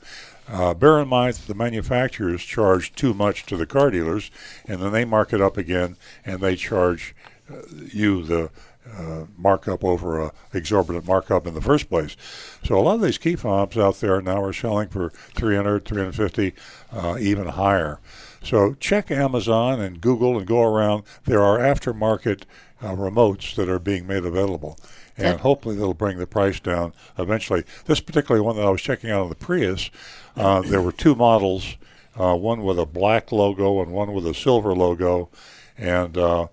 Uh, bear in mind that the manufacturers charge too much to the car dealers, and then they mark it up again, and they charge uh, you the uh, markup over a exorbitant markup in the first place. So a lot of these key fobs out there now are selling for 300, 350, uh, even higher. So check Amazon and Google and go around. There are aftermarket uh, remotes that are being made available and hopefully they'll bring the price down eventually. This particular one that I was checking out on the Prius, uh, there were two models, uh, one with a black logo and one with a silver logo, and uh,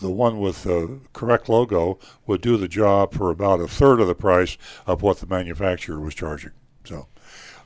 the one with the correct logo would do the job for about a third of the price of what the manufacturer was charging. So,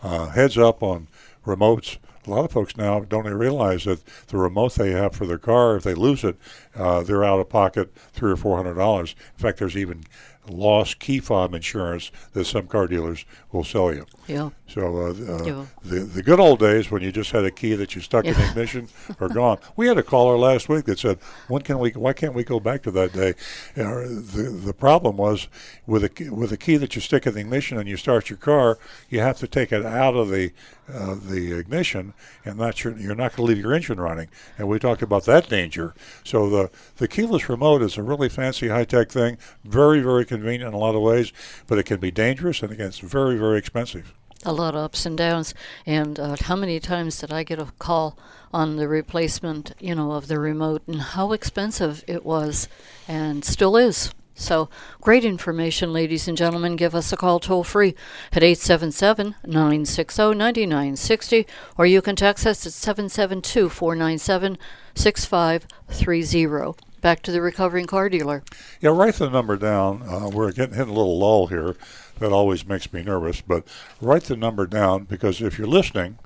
uh, heads up on remotes. A lot of folks now don't even realize that the remote they have for their car, if they lose it, uh, they're out of pocket three or four hundred dollars. In fact, there's even lost key fob insurance that some car dealers will sell you. Yeah. So uh, uh, Yeah. the the good old days when you just had a key that you stuck in the ignition are gone. We had a caller last week that said, "When can we? Why can't we go back to that day?" Uh, the the problem was with a with a key that you stick in the ignition and you start your car, you have to take it out of the uh, the ignition, and that's your, you're not going to leave your engine running. And we talked about that danger. So the the keyless remote is a really fancy high tech thing, very very convenient in a lot of ways, but it can be dangerous and again, it's very very expensive. a lot of ups and downs. And uh, how many times did I get a call on the replacement, you know, of the remote and how expensive it was and still is? So, great information, ladies and gentlemen. Give us a call toll free at 877 960 9960, or you can text us at 772 497 6530. Back to the recovering car dealer. Yeah, write the number down. Uh, we're getting hitting a little lull here. That always makes me nervous. But write the number down because if you're listening,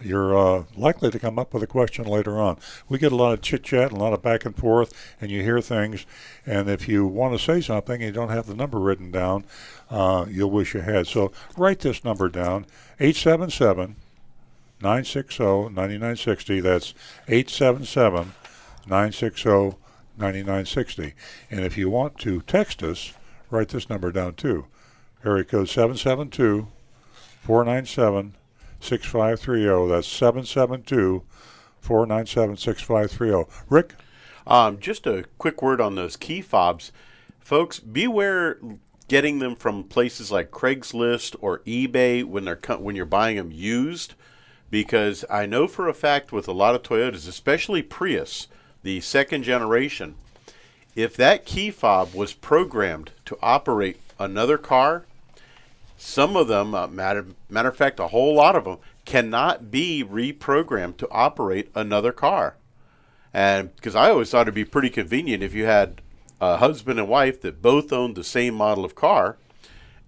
you're uh, likely to come up with a question later on. We get a lot of chit chat and a lot of back and forth, and you hear things. And if you want to say something and you don't have the number written down, uh, you'll wish you had. So write this number down 877 960 9960. That's 877 960 9960. And if you want to text us, write this number down too. Area code 772 497 6530. oh. That's 772 497 6530. oh. Rick? Um, just a quick word on those key fobs, folks. Beware getting them from places like Craigslist or eBay when they're when you're buying them used, because I know for a fact with a lot of Toyotas, especially Prius, the second generation, if that key fob was programmed to operate another car, some of them, uh, matter matter of fact, a whole lot of them cannot be reprogrammed to operate another car. And because I always thought it'd be pretty convenient if you had a husband and wife that both owned the same model of car,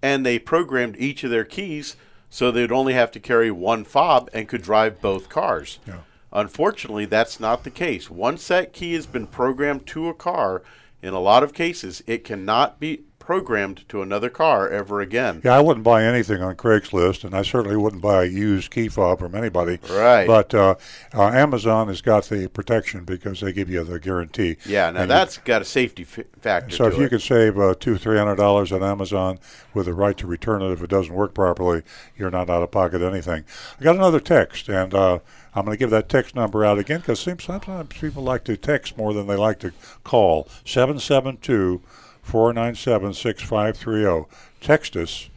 and they programmed each of their keys so they'd only have to carry one fob and could drive both cars. Yeah. Unfortunately, that's not the case. Once that key has been programmed to a car, in a lot of cases, it cannot be programmed to another car ever again. Yeah, I wouldn't buy anything on Craigslist, and I certainly wouldn't buy a used key fob from anybody. Right. But uh, uh, Amazon has got the protection because they give you the guarantee. Yeah, now And you- that's got a safety f- factor. So if you could save uh, two, three hundred dollars on Amazon with the right to return it if it doesn't work properly, you're not out of pocket anything. I got another text, and uh, I'm going to give that text number out again because sometimes people like to text more than they like to call. Seven seven two four nine seven six five three zero. Text us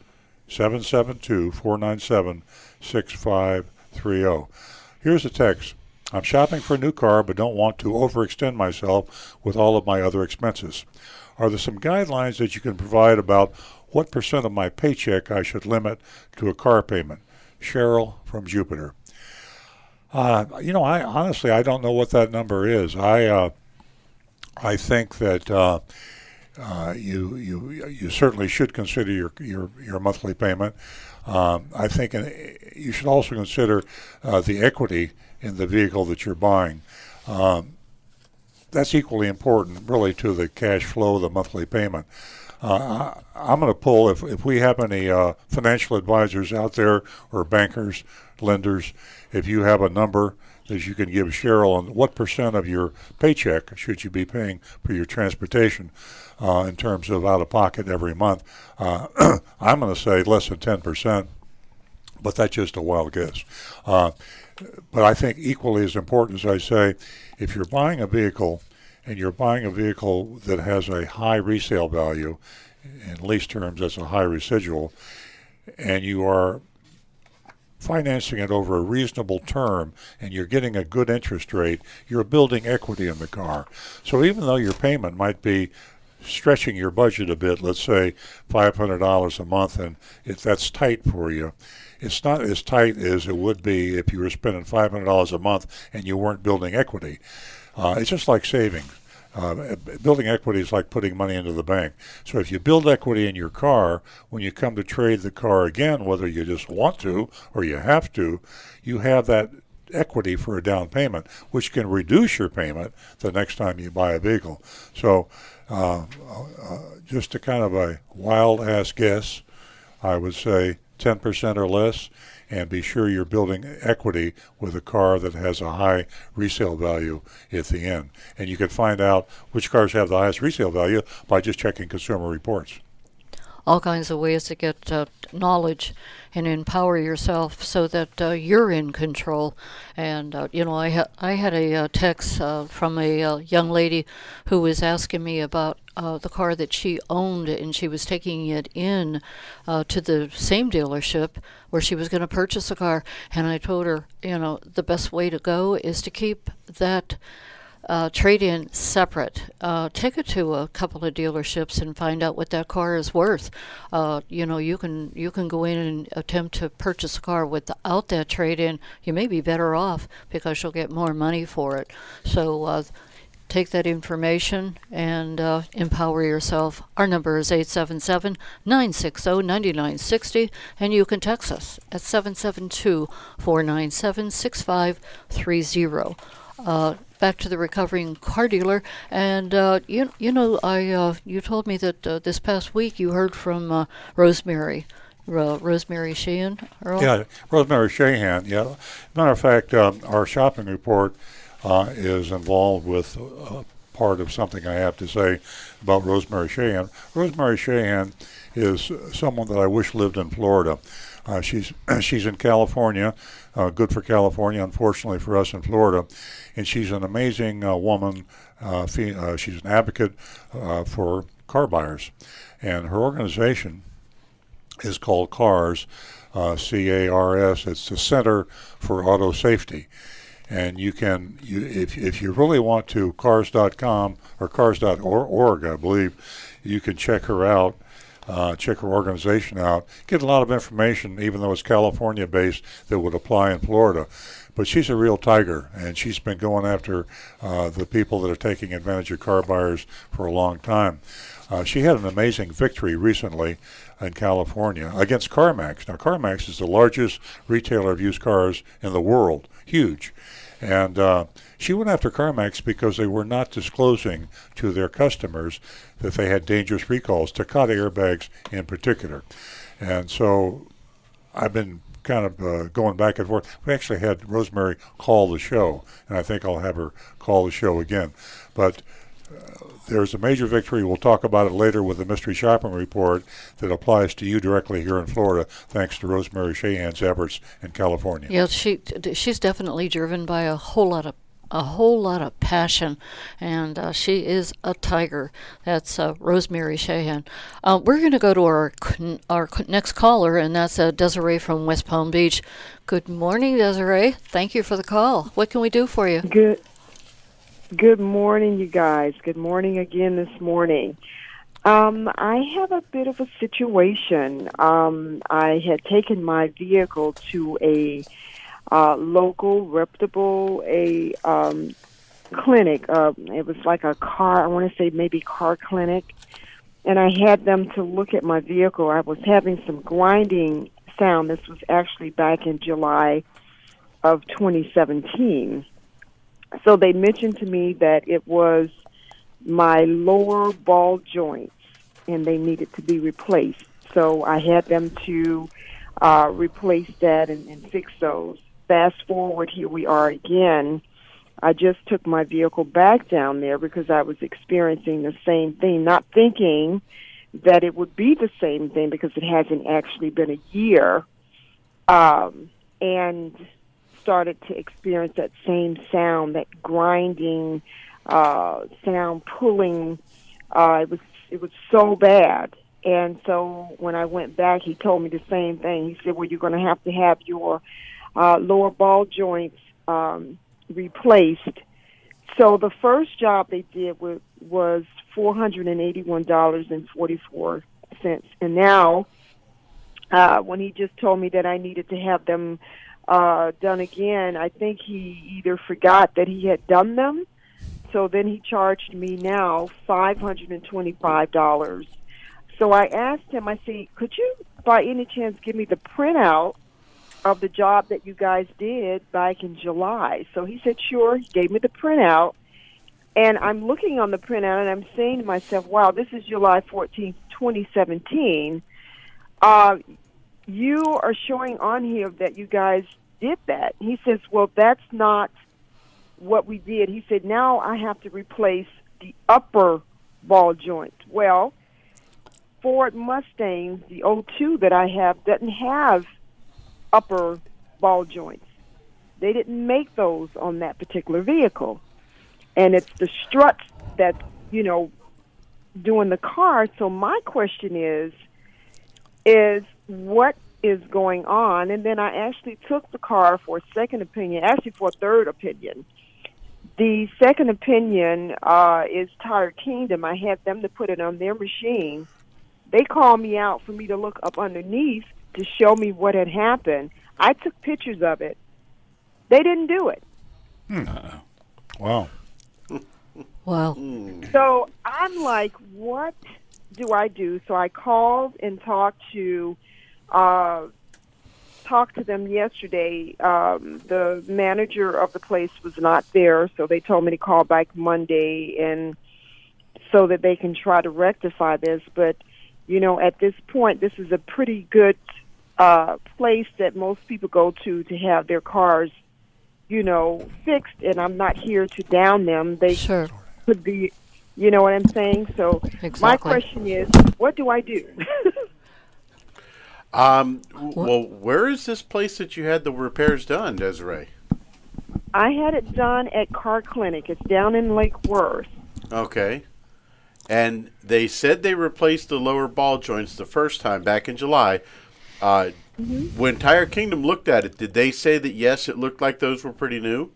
772 497 6530. Here's a text. I'm shopping for a new car but don't want to overextend myself with all of my other expenses. Are there some guidelines that you can provide about what percent of my paycheck I should limit to a car payment? Cheryl from Jupiter. Uh, you know, I honestly I don't know what that number is. I uh, I think that uh, uh you you you certainly should consider your your, your monthly payment. Um, I think uh, you should also consider uh, the equity in the vehicle that you're buying. Um, that's equally important, really, to the cash flow, the monthly payment. Uh, I, am going to pull if if we have any uh, financial advisors out there or bankers, lenders, if you have a number that you can give Cheryl on what percent of your paycheck should you be paying for your transportation uh, in terms of out of pocket every month. Uh, I'm going to say less than 10 percent, but that's just a wild guess. Uh, but I think equally as important as I say, if you're buying a vehicle and you're buying a vehicle that has a high resale value, in lease terms, that's a high residual, and you are financing it over a reasonable term and you're getting a good interest rate, you're building equity in the car. So even though your payment might be stretching your budget a bit, let's say $500 a month, and if that's tight for you, it's not as tight as it would be if you were spending $500 a month and you weren't building equity. Uh, it's just like savings. Uh, building equity is like putting money into the bank. So if you build equity in your car, when you come to trade the car again, whether you just want to or you have to, you have that equity for a down payment, which can reduce your payment the next time you buy a vehicle. So uh, uh, just a kind of a wild ass guess, I would say 10% or less and be sure you're building equity with a car that has a high resale value at the end. And you can find out which cars have the highest resale value by just checking consumer reports. All kinds of ways to get uh, knowledge and empower yourself so that uh, you're in control. And uh, you know, I ha- I had a uh, text uh, from a uh, young lady who was asking me about the car that she owned, and she was taking it in to the same dealership where she was going to purchase a car. And I told her, you know, the best way to go is to keep that uh, trade in separate. Uh, take it to a couple of dealerships and find out what that car is worth. Uh, you know, you can you can go in and attempt to purchase a car without that trade in. You may be better off because you'll get more money for it. So. Uh, take that information and uh, empower yourself. Our number is 877 960 9960, and you can text us at 772 497 6530 back to the recovering car dealer. And uh, you you know I uh, you told me that uh, this past week you heard from uh, Rosemary. Rosemary Shahan, Earl? Yeah, Rosemary Shahan. Yeah, matter of fact, um, our shopping report uh, is involved with uh, part of something I have to say about Rosemary Shahan. Rosemary Shahan is someone that I wish lived in Florida. Uh, she's she's in California, uh, good for California. Unfortunately for us in Florida, and she's an amazing uh, woman. Uh, uh, she's an advocate uh, for car buyers, and her organization is called CARS, C-A-R-S. It's the Center for Auto Safety and you can you if if you really want to cars.com or cars.org I believe you can check her out uh, check her organization out, get a lot of information, even though it's California based, that would apply in Florida. But she's a real tiger, and she's been going after uh, the people that are taking advantage of car buyers for a long time. Uh, she had an amazing victory recently in California against CarMax. Now, CarMax is the largest retailer of used cars in the world, huge. And uh, she went after CarMax because they were not disclosing to their customers that they had dangerous recalls, Takata airbags in particular. And so I've been kind of uh, going back and forth. We actually had Rosemary call the show, and I think I'll have her call the show again. But uh, there's a major victory. We'll talk about it later with the mystery shopping report that applies to you directly here in Florida, thanks to Rosemary Shahan's efforts in California. Yeah, she she's definitely driven by a whole lot of a whole lot of passion, and uh, she is a tiger. That's uh, Rosemary Shahan. Uh, we're going to go to our our next caller, and that's uh, Desiree from West Palm Beach. Good morning, Desiree. Thank you for the call. What can we do for you? Good. Good morning, you guys. Good morning again this morning. Um, I have a bit of a situation. Um, I had taken my vehicle to a uh, local, reputable, a um, clinic. Uh, it was like a car. I want to say maybe car clinic, and I had them to look at my vehicle. I was having some grinding sound. This was actually back in July of 2017. So they mentioned to me that it was my lower ball joints and they needed to be replaced. So I had them to uh, replace that and, and fix those. Fast forward, here we are again. I just took my vehicle back down there because I was experiencing the same thing, not thinking that it would be the same thing because it hasn't actually been a year. Um, and started to experience that same sound, that grinding uh, sound, pulling. Uh, it was it was so bad. And so when I went back, he told me the same thing. He said, "Well, you're going to have to have your uh, lower ball joints um, replaced." So the first job they did was, was four hundred and now uh, when he just told me that I needed to have them uh, done again. I think he either forgot that he had done them, so then he charged me now five hundred and twenty-five dollars. So I asked him. I said, "Could you, by any chance, give me the printout of the job that you guys did back in July?" So he said, "Sure." He gave me the printout, and I'm looking on the printout, and I'm saying to myself, "Wow, this is July fourteenth, twenty seventeen. Uh, you are showing on here that you guys did that. He says, well, that's not what we did. He said, now I have to replace the upper ball joint. Well, Ford Mustang, the 02 that I have, doesn't have upper ball joints. They didn't make those on that particular vehicle. And it's the struts that, you know, doing the car. So my question is, is what is going on. And then I actually took the car for a second opinion, actually for a third opinion. The second opinion uh, is Tire Kingdom. I had them to put it on their machine. They called me out for me to look up underneath to show me what had happened. I took pictures of it. They didn't do it. Hmm. Wow. Wow. So I'm like, what do I do? So I called and talked to uh, talked to them yesterday. Um, the manager of the place was not there, so they told me to call back Monday and so that they can try to rectify this. But you know, at this point, this is a pretty good uh, place that most people go to to have their cars, you know, fixed. And I'm not here to down them. They sure. could be, you know what I'm saying. So exactly. my question is, what do I do? Um, well, where is this place that you had the repairs done, Desiree? I had it done at Car Clinic. It's down in Lake Worth. Okay. And they said they replaced the lower ball joints the first time back in July. Uh, mm-hmm. When Tire Kingdom looked at it, did they say that yes, it looked like those were pretty new?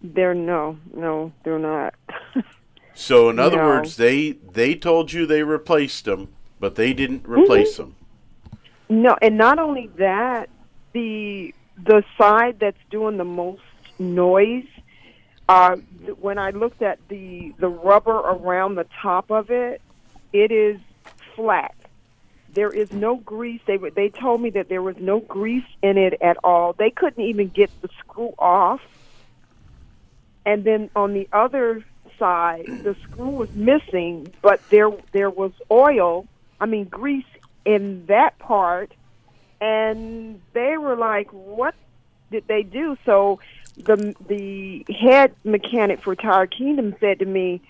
They're no, no, they're not. so in other no. words, they they told you they replaced them, but they didn't replace mm-hmm. them. No, and not only that, the the side that's doing the most noise. Uh, when I looked at the the rubber around the top of it, it is flat. There is no grease. They they told me that there was no grease in it at all. They couldn't even get the screw off. And then on the other side, the screw was missing, but there there was oil. I mean grease in that part, and they were like, "What did they do?" So the the head mechanic for Tire Kingdom said to me,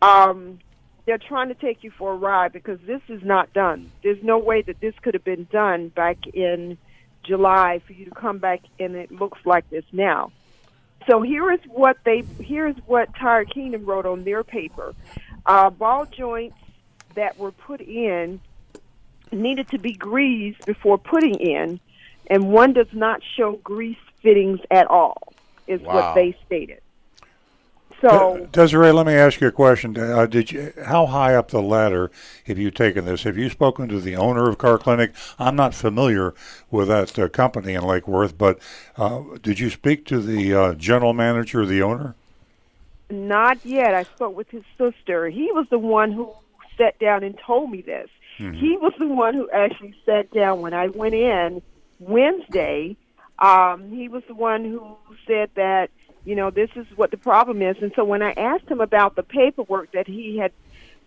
um, "They're trying to take you for a ride because this is not done. There's no way that this could have been done back in July for you to come back and it looks like this now." So here is what they here is what Tire Kingdom wrote on their paper. Uh, ball joints that were put in needed to be greased before putting in, and one does not show grease fittings at all. Is Wow. what they stated. So Desiree, let me ask you a question. Uh, did you? How high up the ladder have you taken this? Have you spoken to the owner of Car Clinic? I'm not familiar with that uh, company in Lake Worth, but uh, did you speak to the uh, general manager, the owner? Not yet. I spoke with his sister. He was the one who sat down and told me this. He was the one who actually sat down when I went in Wednesday. Um, he was the one who said that, you know, this is what the problem is. And so when I asked him about the paperwork that he had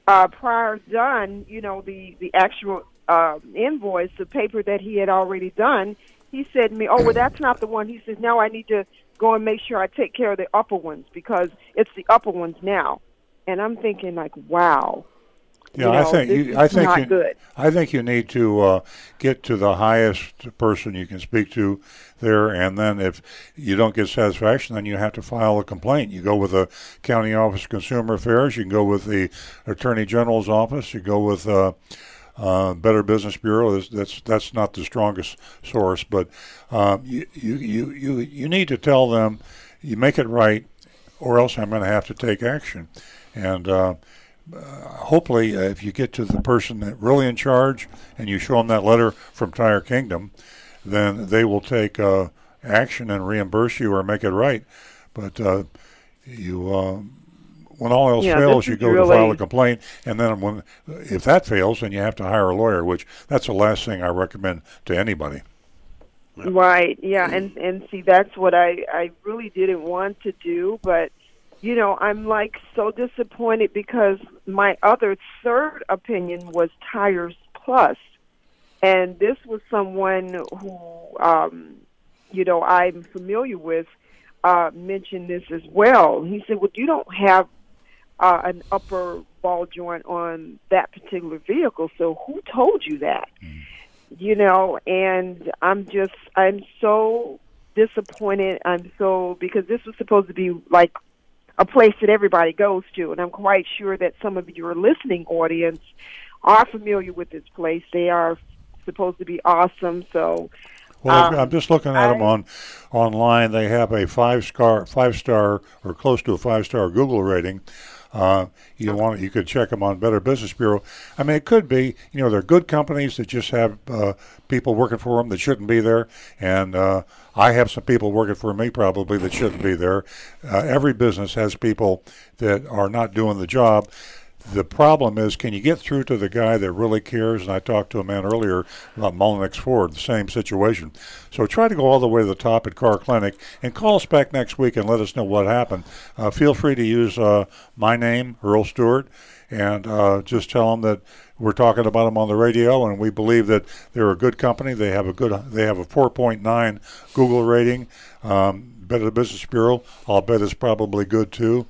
uh, prior done, you know, the, the actual uh, invoice, the paper that he had already done, he said to me, oh, well, that's not the one. He says, now I need to go and make sure I take care of the upper ones because it's the upper ones now. And I'm thinking, like, wow. Yeah, You I think you, I think you, good. I think you need to uh, get to the highest person you can speak to there, and then if you don't get satisfaction, then you have to file a complaint. You go with the county office of consumer affairs. You can go with the attorney general's office. You go with uh, uh, Better Business Bureau. That's, that's that's not the strongest source, but um, you, you you you you need to tell them you make it right, or else I'm going to have to take action, and. Uh, hopefully, uh, if you get to the person that really in charge and you show them that letter from Tire Kingdom, then they will take uh, action and reimburse you or make it right. But uh, you, uh, when all else Yeah, fails, you is go to file a complaint, and then when if that fails, then you have to hire a lawyer. Which that's the last thing I recommend to anybody. Right. Yeah. And and see, that's what I I really didn't want to do, but you know, I'm like so disappointed because my other third opinion was Tires Plus, and this was someone who, um, you know, I'm familiar with. Uh, mentioned this as well. He said, "Well, you don't have uh, an upper ball joint on that particular vehicle, so who told you that?" you know, and I'm just I'm so disappointed. I'm so because this was supposed to be like a place that everybody goes to, and I'm quite sure that some of your listening audience are familiar with this place. They are supposed to be awesome. So Well, Um, I'm just looking at them I- on online. They have a five star, five star, or close to a five star Google rating. Uh, you want you could check them on Better Business Bureau. I mean, it could be you know they're good companies that just have uh, people working for them that shouldn't be there, and uh, I have some people working for me probably that shouldn't be there. Uh, every business has people that are not doing the job. The problem is, can you get through to the guy that really cares? And I talked to a man earlier about Mullinax Ford, the same situation. So try to go all the way to the top at Car Clinic and call us back next week and let us know what happened. Uh, feel free to use uh, my name, Earl Stewart, and uh, just tell them that we're talking about them on the radio, and we believe that they're a good company. They have a good, they have a 4.9 Google rating. Um, Better Business Bureau, I'll bet is probably good too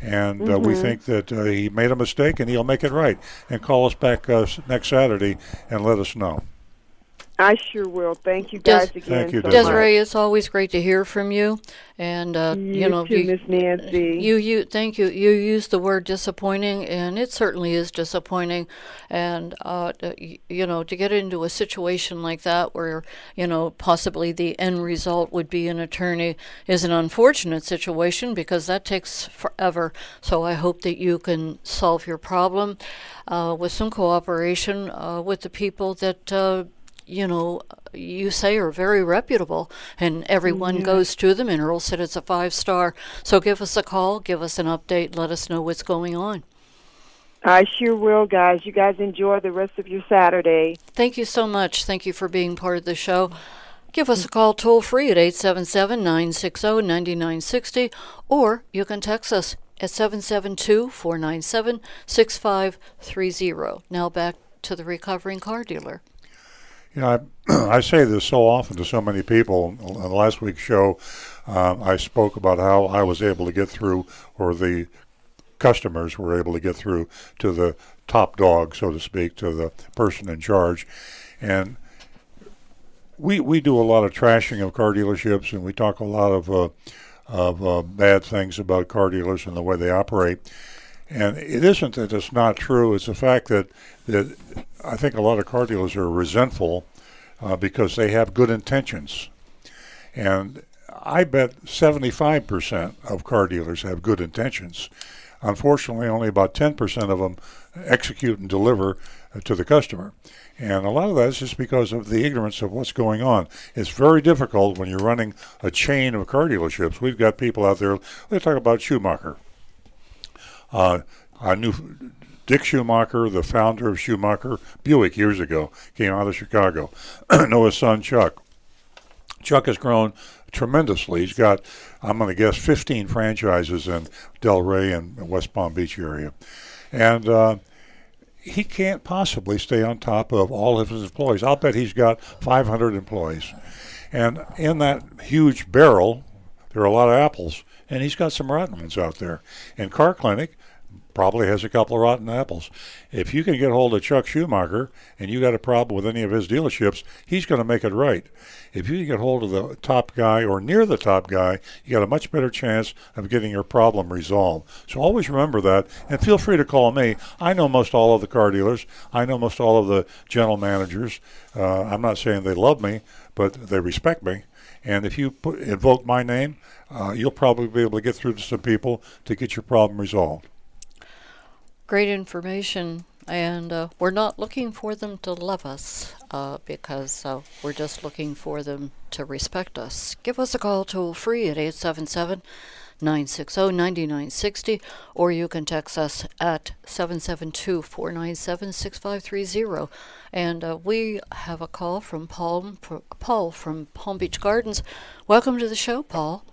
and uh, we think that uh, he made a mistake and he'll make it right. And call us back uh, next Saturday and let us know. I sure will. Thank you Des- guys again. Thank you, so Desiree. Desiree, much. it's always great to hear from you, and uh, you, You know, too, you, Miss Nancy. you, you, thank you. You used the word disappointing, and it certainly is disappointing. And uh, uh, you know, to get into a situation like that, where you know possibly the end result would be an attorney, is an unfortunate situation because that takes forever. So I hope that you can solve your problem uh, with some cooperation uh, with the people that. You know, you say are very reputable, and everyone mm-hmm. goes to them. And Earl said it's a five star. So give us a call, give us an update, let us know what's going on. I sure will, guys. You guys enjoy the rest of your Saturday. Thank you so much. Thank you for being part of the show. Give us a call toll free at 877 960 9960, or you can text us at 772 497 6530. Now back to the recovering car dealer. Know, I, I say this so often to so many people. On last week's show, um, I spoke about how I was able to get through, or the customers were able to get through to the top dog, so to speak, to the person in charge. And we we do a lot of trashing of car dealerships, and we talk a lot of uh, of uh, bad things about car dealers and the way they operate. And it isn't that it's not true; it's the fact that that I think a lot of car dealers are resentful uh, because they have good intentions, and I bet 75% of car dealers have good intentions. Unfortunately, only about 10% of them execute and deliver uh, to the customer. And a lot of that is just because of the ignorance of what's going on. It's very difficult when you're running a chain of car dealerships. We've got people out there, let's talk about Schumacher. Uh, I knew Dick Schumacher, the founder of Schumacher Buick years ago, came out of Chicago. know his son Chuck. Chuck has grown tremendously. He's got, I'm going to guess, 15 franchises in Delray and West Palm Beach area. And uh, he can't possibly stay on top of all of his employees. I'll bet he's got 500 employees. And in that huge barrel, there are a lot of apples, and he's got some rotten ones out there. And Car Clinic probably has a couple of rotten apples. If you can get hold of Chuck Schumacher and you got a problem with any of his dealerships, he's going to make it right. If you can get hold of the top guy or near the top guy, you got a much better chance of getting your problem resolved. So always remember that and feel free to call me. I know most all of the car dealers. I know most all of the general managers. Uh, I'm not saying they love me, but they respect me. And if you put, invoke my name, uh, you'll probably be able to get through to some people to get your problem resolved great information, and uh, we're not looking for them to love us uh, because uh, we're just looking for them to respect us. Give us a call toll free at 877 960 9960, or you can text us at 772 497 6530. And uh, we have a call from Paul, Paul from Palm Beach Gardens. Welcome to the show, Paul.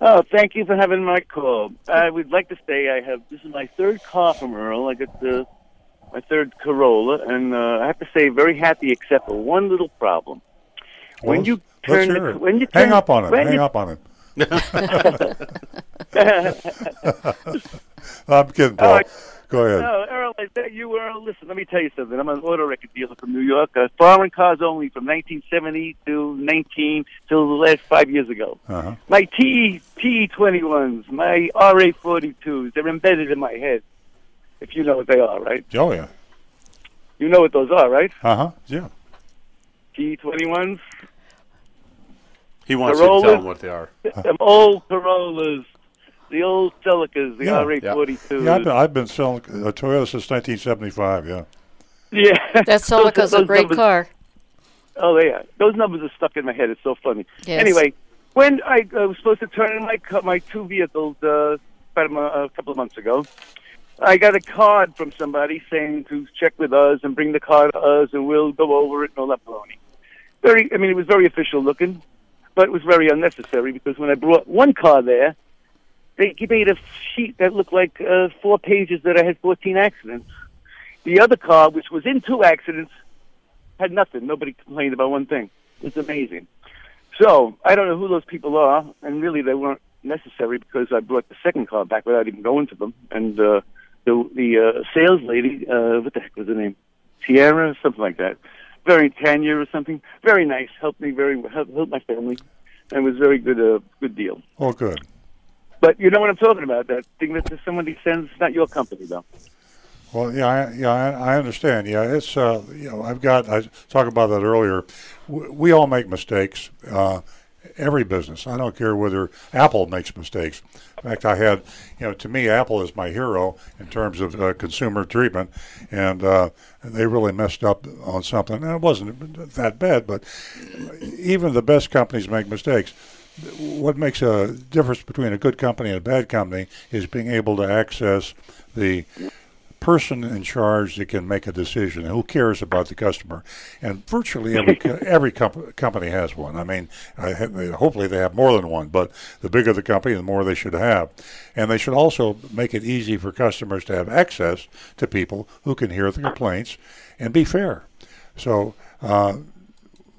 Oh, thank you for having my call. I would like to say I have this is my third car from Earl. I got the my third Corolla, and uh, I have to say very happy, except for one little problem. When you turn the, when you turn, hang up on it, hang you, up on it. I'm kidding, Paul. Uh, Go ahead. No, Earl, I bet you Earl. Listen, let me tell you something. I'm an auto record dealer from New York. Uh, foreign cars only from 1970 to 19 till the last five years ago. Uh-huh. My T T21s, my RA42s, they're embedded in my head. If you know what they are, right? Oh yeah. You know what those are, right? Uh huh. Yeah. T21s. He wants Corollas, to tell them what they are. Them old Corollas the old Celicas, the yeah, RA42. Yeah, I've been, I've been selling a Toyota since 1975. Yeah. Yeah. That Celica's a great numbers, car. Oh yeah, those numbers are stuck in my head. It's so funny. Yes. Anyway, when I uh, was supposed to turn in my my two vehicles uh, about a, a couple of months ago, I got a card from somebody saying to check with us and bring the car to us, and we'll go over it and all that baloney. Very, I mean, it was very official looking, but it was very unnecessary because when I brought one car there, they made a sheet that looked like uh, four pages that I had 14 accidents. The other car, which was in two accidents, had nothing. Nobody complained about one thing. It's amazing. So I don't know who those people are, and really they weren't necessary because I brought the second car back without even going to them. And uh, the the uh, sales lady, uh, what the heck was her name? Tiara, something like that. Very Tanya or something. Very nice. Helped me very helped, helped my family, and was very good. Uh, good deal. Oh, good. But you know what I'm talking about. That thing that somebody sends, not your company though. Well, yeah, I, yeah, I, I understand. Yeah, it's uh, you know, I've got. I talked about that earlier. We, we all make mistakes. Uh, every business. I don't care whether Apple makes mistakes. In fact, I had, you know, to me, Apple is my hero in terms of uh, consumer treatment, and uh, they really messed up on something. And it wasn't that bad, but even the best companies make mistakes what makes a difference between a good company and a bad company is being able to access the person in charge that can make a decision who cares about the customer. And virtually every every comp- company has one. I mean I hopefully they have more than one but the bigger the company the more they should have. And they should also make it easy for customers to have access to people who can hear the complaints and be fair. So uh,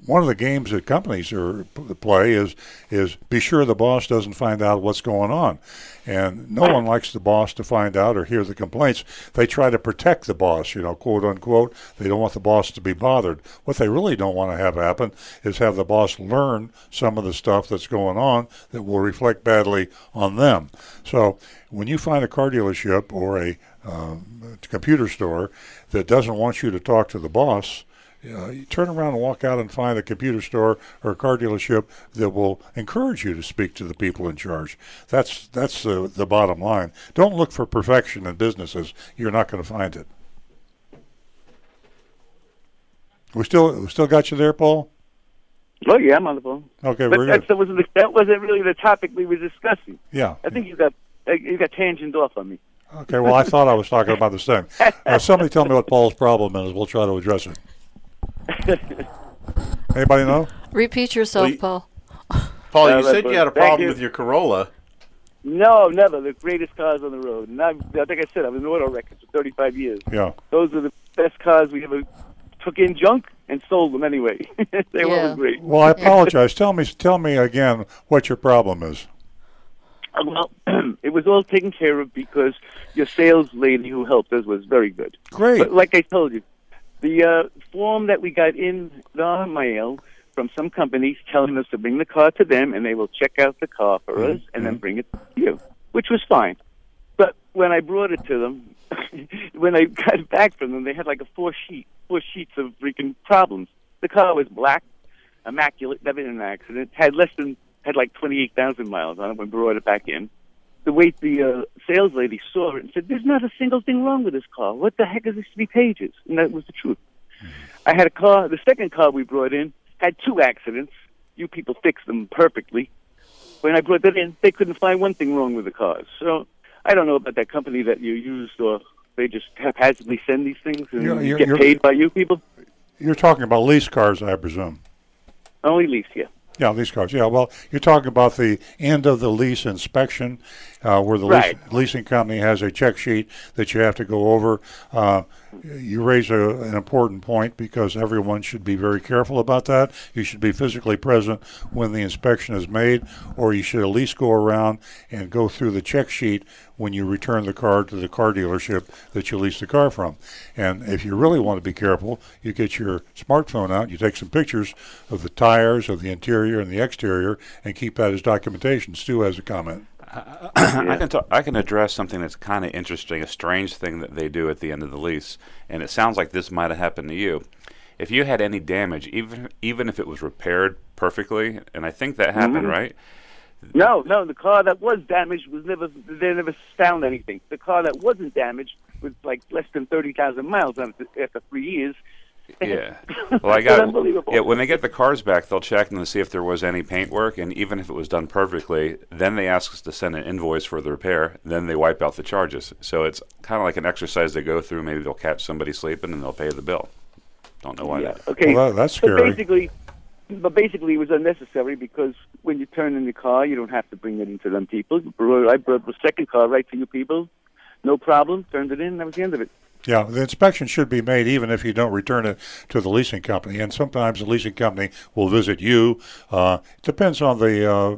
one of the games that companies are play is is be sure the boss doesn't find out what's going on, and no one likes the boss to find out or hear the complaints. They try to protect the boss, you know, quote unquote. They don't want the boss to be bothered. What they really don't want to have happen is have the boss learn some of the stuff that's going on that will reflect badly on them. So when you find a car dealership or a um, computer store that doesn't want you to talk to the boss uh, you turn around and walk out and find a computer store or a car dealership that will encourage you to speak to the people in charge. That's that's the the bottom line. Don't look for perfection in businesses. You're not going to find it. We still we still got you there, Paul. Oh yeah, I'm on the phone. Okay, but very that wasn't the, that wasn't really the topic we were discussing. Yeah. I think you got you got tangent off on me. Okay. Well, I thought I was talking about the same. Uh, somebody tell me what Paul's problem is. We'll try to address it. Anybody know? Repeat yourself, Well, you- Paul. Paul, Uh, you said you had a thank problem you. with your Corolla. No, never. The greatest cars on the road. And I, like I said, I was in auto records for 35 years. Yeah. Those are the best cars we ever took in junk and sold them anyway. they were Yeah. always great. Well, I apologize. tell me tell me again what your problem is. Uh, Well, it was all taken care of because your sales lady who helped us was very good. Great. But like I told you, the uh, form that we got in the mail from some companies telling us to bring the car to them and they will check out the car for us and then bring it to you, which was fine. But when I brought it to them, when I got it back from them, they had like a four sheet, four sheets of freaking problems. The car was black, immaculate, never in an accident, had less than had like twenty eight thousand miles on it when we brought it back in. The way the uh, sales lady saw it and said, "There's not a single thing wrong with this car. What the heck is this three pages?" And that was the truth. I had a car. The second car we brought in had two accidents. You people fixed them perfectly. When I brought that in, they couldn't find one thing wrong with the cars. So I don't know about that company that you used, or they just haphazardly send these things and You're- you're- get paid by you people. You're talking about lease cars, I presume. Only lease, yeah. Yeah, lease cars. Yeah, well, you're talking about the end of the lease inspection, uh, where the Right. lease, leasing company has a check sheet that you have to go over. Uh, you raise a, an important point because everyone should be very careful about that. You should be physically present when the inspection is made, or you should at least go around and go through the check sheet when you return the car to the car dealership that you leased the car from. And if you really want to be careful, you get your smartphone out, you take some pictures of the tires, of the interior and the exterior, and keep that as documentation. Stu has a comment. I can talk, I can address something that's kind of interesting, a strange thing that they do at the end of the lease, and it sounds like this might have happened to you. If you had any damage, even even if it was repaired perfectly, and I think that happened, Mhm. right? No, no, the car that was damaged was never. They never found anything. The car that wasn't damaged was like less than thirty thousand miles after three years. Yeah. Well, I It's got. unbelievable. Yeah, when they get the cars back, they'll check and see if there was any paint work, and even if it was done perfectly, then they ask us to send an invoice for the repair. Then they wipe out the charges. So it's kind of like an exercise they go through. Maybe they'll catch somebody sleeping and they'll pay the bill. Don't know why. Yeah. that. Okay. Well, that- that's But scary. basically, but basically, it was unnecessary because when you turn in the car, you don't have to bring it into them people. I brought the second car right to you people, no problem. Turned it in. That was the end of it. Yeah, the inspection should be made even if you don't return it to the leasing company. And sometimes the leasing company will visit you. Uh, it depends on the uh,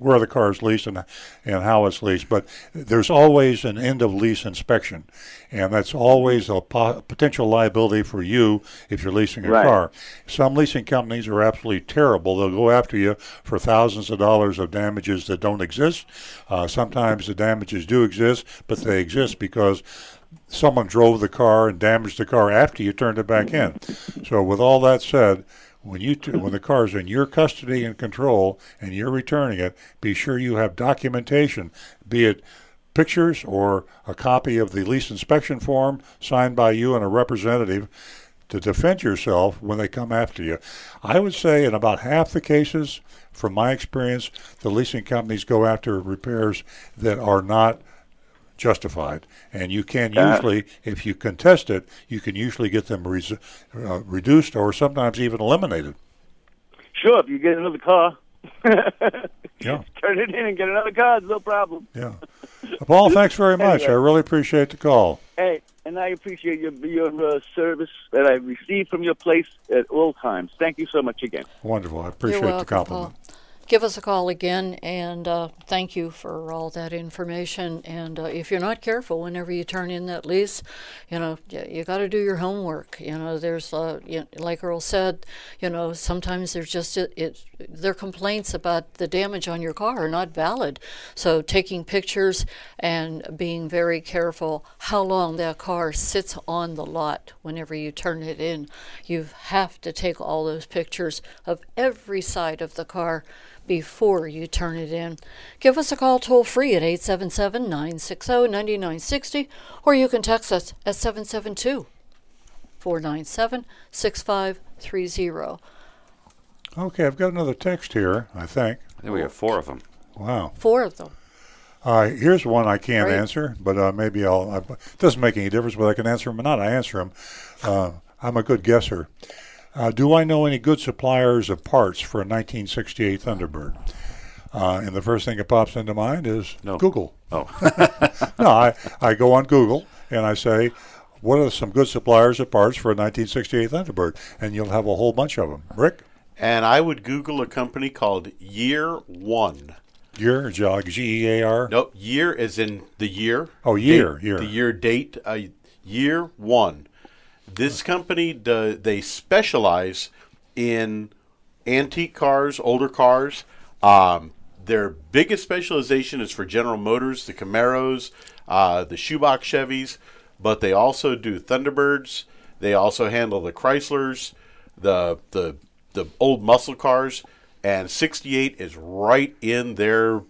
where the car is leased and and how it's leased. But there's always an end of lease inspection, and that's always a po- potential liability for you if you're leasing a Right. car. Some leasing companies are absolutely terrible. They'll go after you for thousands of dollars of damages that don't exist. Uh, sometimes the damages do exist, but they exist because someone drove the car and damaged the car after you turned it back in. So, with all that said, when you t- when the car is in your custody and control and you're returning it, be sure you have documentation, be it pictures or a copy of the lease inspection form signed by you and a representative to defend yourself when they come after you. I would say in about half the cases, from my experience, the leasing companies go after repairs that are not justified. And you can usually, if you contest it, you can usually get them res- uh, reduced or sometimes even eliminated. Sure, if you get another car, Yeah. Turn it in and get another car. No problem. Yeah. Paul, thanks very much. Anyway. I really appreciate the call. Hey, and I appreciate your your uh, service that I received from your place at all times. Thank you so much again. Wonderful. I appreciate You're the compliment. Paul. Give us a call again, and uh, thank you for all that information. And uh, if you're not careful, whenever you turn in that lease, you know you, you got to do your homework. You know, there's uh, you like Earl said, you know, sometimes there's just it, it their complaints about the damage on your car are not valid. So taking pictures and being very careful how long that car sits on the lot whenever you turn it in. You have to take all those pictures of every side of the car before you turn it in. Give us a call toll free at 877 960 9960 or you can text us at 772 497 6530. Okay, I've got another text here, I think. I think we have four of them. Wow. Four of them. Uh, here's one I can't Great. answer, but uh, maybe I'll. I, it doesn't make any difference whether I can answer them or not. I answer them. Uh, I'm a good guesser. Uh, do I know any good suppliers of parts for a 1968 Thunderbird? Uh, and the first thing that pops into mind is No. Google. Oh, no, I, I go on Google and I say, what are some good suppliers of parts for a 1968 Thunderbird? And you'll have a whole bunch of them. Rick? And I would Google a company called Year One. Year, G E A R? Nope, year is in the year. Oh, year, Date- year. The year date. Uh, year one. This company do, they specialize in antique cars, older cars. Um, their biggest specialization is for General Motors, the Camaros, uh, the shoebox Chevys, but they also do Thunderbirds. They also handle the Chryslers, the the the old muscle cars, and 68 is right in their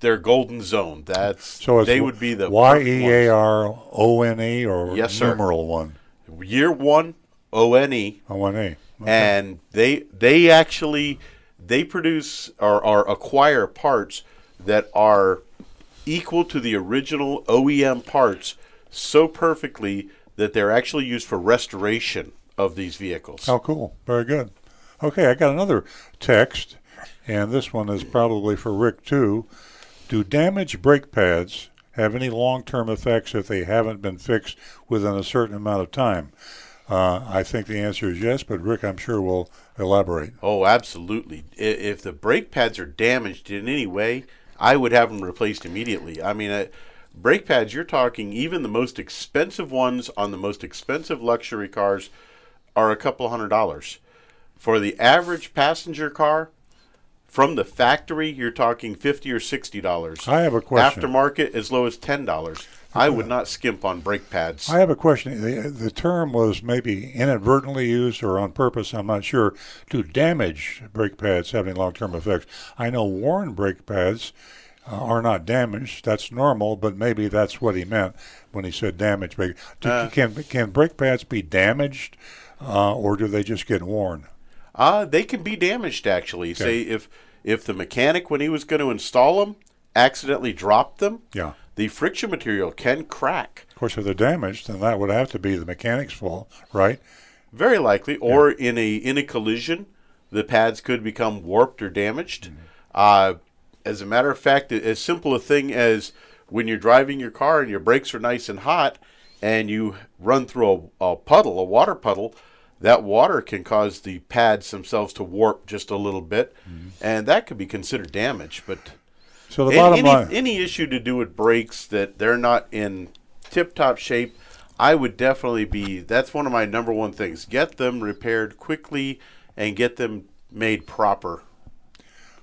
their golden zone. That's So they would be the Y E. A R O N E or Yes, numeral one? Year one O N E, O N E. and they they actually they produce or, or acquire parts that are equal to the original OEM parts so perfectly that they're actually used for restoration of these vehicles. Oh, cool. Very good. Okay, I got another text, and this one is probably for Rick too. Do damaged brake pads have any long-term effects if they haven't been fixed within a certain amount of time? Uh, I think the answer is yes, but Rick, I'm sure will elaborate. Oh, absolutely. If the brake pads are damaged in any way, I would have them replaced immediately. I mean, uh, brake pads, you're talking even the most expensive ones on the most expensive luxury cars are a couple hundred dollars. For the average passenger car, from the factory, you're talking 50 or 60 dollars. I have a question. Aftermarket, as low as $10. I would not skimp on brake pads. I have a question. The, the term was maybe inadvertently used or on purpose, I'm not sure. Do damage brake pads have any long term effects? I know worn brake pads uh, are not damaged. That's normal, but maybe that's what he meant when he said damage. brake. Do, Uh. can, can brake pads be damaged uh, or do they just get worn? Uh, they can be damaged actually. Say if if the mechanic when he was going to install them accidentally dropped them, Yeah. the friction material can crack. Of course, if they're damaged, then that would have to be the mechanic's fault, right? Very likely, or in a in a collision, the pads could become warped or damaged. Uh, as a matter of fact, as simple a thing as when you're driving your car and your brakes are nice and hot, and you run through a, a puddle, a water puddle, that water can cause the pads themselves to warp just a little bit, and that could be considered damage. But So the bottom any, line. any issue to do with brakes that they're not in tip-top shape, I would definitely be. That's one of my number one things. Get them repaired quickly and get them made proper.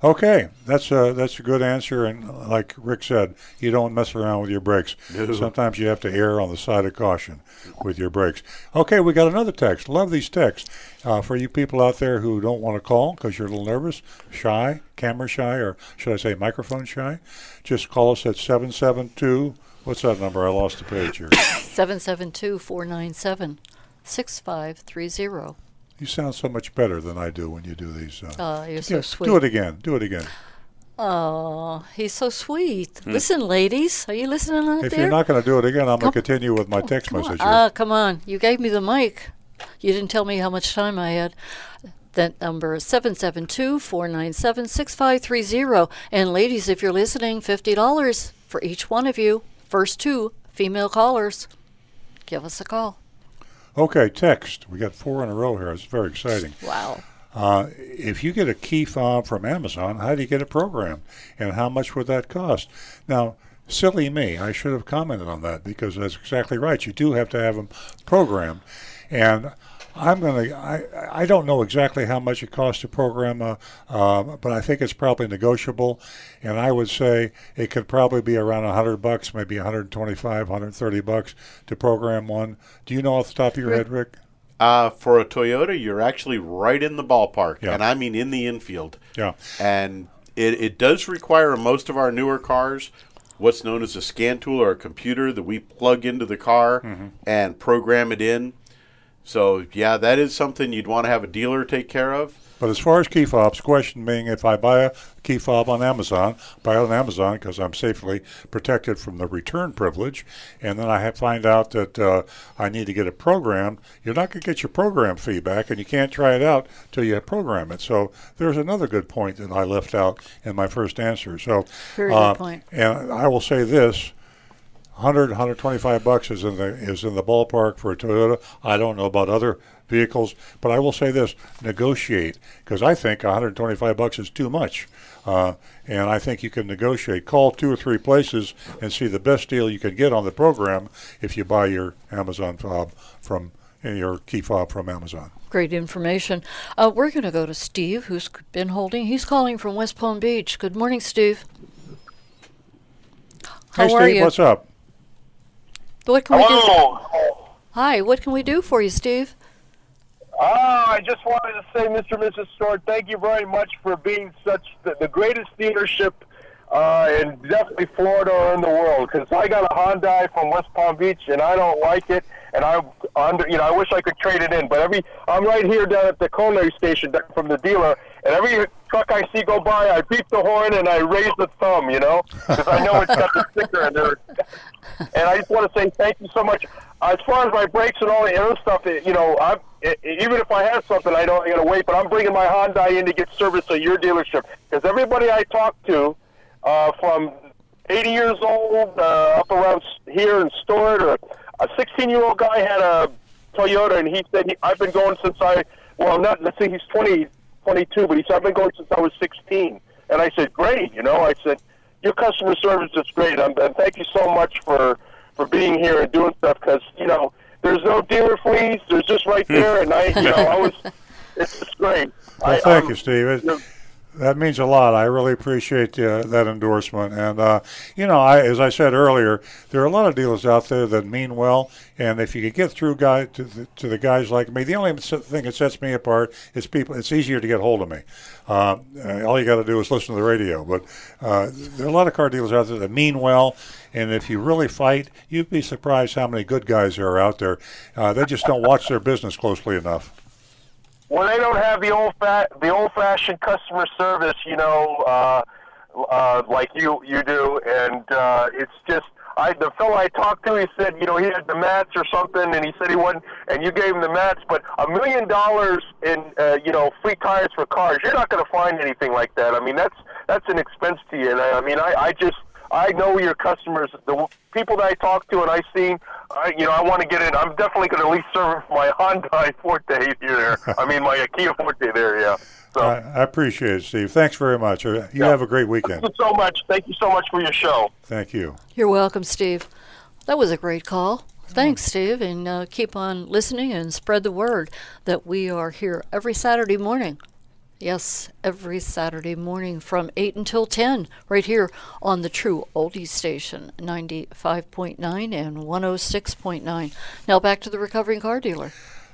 Okay, that's a that's a good answer, and like Rick said, you don't mess around with your brakes. No. Sometimes you have to err on the side of caution with your brakes. Okay, we got another text. Love these texts. Uh, for you people out there who don't want to call because you're a little nervous, shy, camera shy, or should I say microphone shy, just call us at seven seven two. What's that number? I lost the page here. 772 497 6530. You sound so much better than I do when you do these. Uh, Oh, you're so yeah, sweet. Do it again. Do it again. Oh, he's so sweet. Listen, ladies, are you listening out Hmm. If there? you're not going to do it again, I'm going to continue with my text Come message. Ah, come on. You gave me the mic. You didn't tell me how much time I had. That number is 772 497 6530. And ladies, if you're listening, $50 for each one of you. First two female callers. Give us a call. Okay, text. We got four in a row here. It's very exciting. Wow. Uh, if you get a key fob from Amazon, how do you get it programmed? And how much would that cost? Now, silly me, I should have commented on that because that's exactly right. You do have to have them programmed. And I'm going to, I, I don't know exactly how much it costs to program, a, uh, but I think it's probably negotiable. And I would say it could probably be around 100 bucks, maybe 125, 130 bucks to program one. Do you know off the top of your head, Rick? Uh, for a Toyota, you're actually right in the ballpark, Yeah. and I mean in the infield. Yeah. And it, it does require most of our newer cars what's known as a scan tool or a computer that we plug into the car Mm-hmm. and program it in. So, yeah, that is something you'd want to have a dealer take care of. But as far as key fobs, question being if I buy a key fob on Amazon, buy it on Amazon because I'm safely protected from the return privilege, and then I have find out that uh, I need to get it programmed, you're not going to get your program feedback, and you can't try it out till you program it. So there's another good point that I left out in my first answer. So, Very good uh, point. And I will say this. 100 125 bucks is in the is in the ballpark for a Toyota. I don't know about other vehicles, but I will say this: negotiate because I think 125 bucks is too much, uh, and I think you can negotiate. Call two or three places and see the best deal you can get on the program if you buy your Amazon fob from your key fob from Amazon. Great information. Uh, we're going to go to Steve, who's been holding. He's calling from West Palm Beach. Good morning, Steve. How hey, are Steve, you? what's up? What can we do? Hello. Hi, what can we do for you, Steve? Ah, I just wanted to say, Mr. and Mrs. Stewart, thank you very much for being such the, the greatest dealership uh, in definitely Florida or in the world. Because I got a Hyundai from West Palm Beach, and I don't like it. And I, under, you know, I wish I could trade it in. But every, I'm right here down at the culinary station down from the dealer, and every truck I see go by, I beep the horn and I raise the thumb, you know, because I know it's got the sticker in there. And I just want to say thank you so much. As far as my brakes and all the other stuff, it- you know, I'm, i even if I have something, I don't got to wait. But I'm bringing my Hyundai in to get service at your dealership because everybody I talk to, uh, from 80 years old uh, up around here in Stuart, or a 16 year old guy had a Toyota, and he said I've been going since I well, not let's say he's 20, 22, but he said I've been going since I was 16. And I said, great, you know, I said your customer service is great. Um, and thank you so much for for being here and doing stuff because you know there's no dealer fleas. There's just right there, and I, you know, I was it's just great. Well, I, thank um, you, Steve. It, that means a lot. I really appreciate uh, that endorsement. And uh, you know, I, as I said earlier, there are a lot of dealers out there that mean well. And if you could get through guy to the, to the guys like me, the only thing that sets me apart is people. It's easier to get hold of me. Uh, uh, all you got to do is listen to the radio. But uh, there are a lot of car dealers out there that mean well. And if you really fight, you'd be surprised how many good guys there are out there. Uh, they just don't watch their business closely enough. When they don't have the old fa- the old fashioned customer service, you know, uh, uh, like you you do, and uh, it's just. I the fellow I talked to, he said, you know, he had the mats or something, and he said he wasn't, and you gave him the mats, but a million dollars in, uh, you know, free tires for cars, you're not going to find anything like that. I mean, that's that's an expense to you. And I, I mean, I, I just I know your customers, the people that I talk to and I seen, I, you know, I want to get in. I'm definitely going to at least serve my Hyundai Forte here. I mean, my Kia Forte there, yeah. So I, I appreciate it, Steve. Thanks very much. Uh, You have a great weekend. thank you so much. Thank you so much for your show. Thank you. You're welcome, Steve. That was a great call. Thanks, Steve, and uh, keep on listening and spread the word that we are here every Saturday morning. Yes, every Saturday morning from 8 until 10, right here on the True Oldies Station, 95.9 and 106.9. Now back to the recovering car dealer.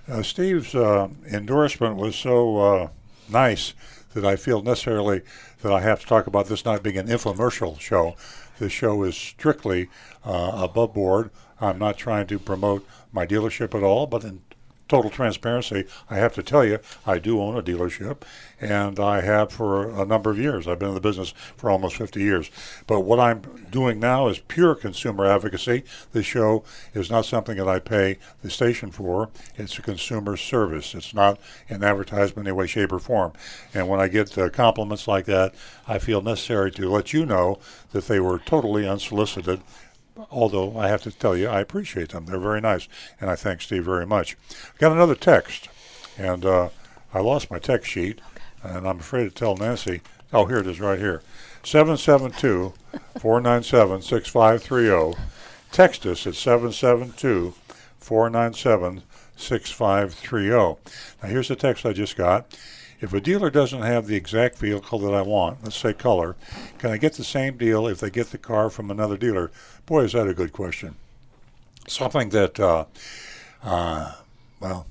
Uh, Steve's uh, endorsement was so uh, nice that I feel necessarily that I have to talk about this not being an infomercial show. This show is strictly uh, above board. I'm not trying to promote my dealership at all, but in total transparency, I have to tell you, I do own a dealership, and I have for a number of years. I've been in the business for almost 50 years. But what I'm doing now is pure consumer advocacy. This show is not something that I pay the station for. It's a consumer service. It's not an advertisement in any way, shape, or form. And when I get uh, compliments like that, I feel necessary to let you know that they were totally unsolicited although I have to tell you, I appreciate them. They're very nice, and I thank Steve very much. I got another text, and uh, I lost my text sheet, and I'm afraid to tell Nancy. Oh, here it is right here 772 497 6530. Text us at 772 497 6530. Now, here's the text I just got. If a dealer doesn't have the exact vehicle that I want, let's say color, can I get the same deal if they get the car from another dealer? Boy, is that a good question. Something that, uh, uh, well,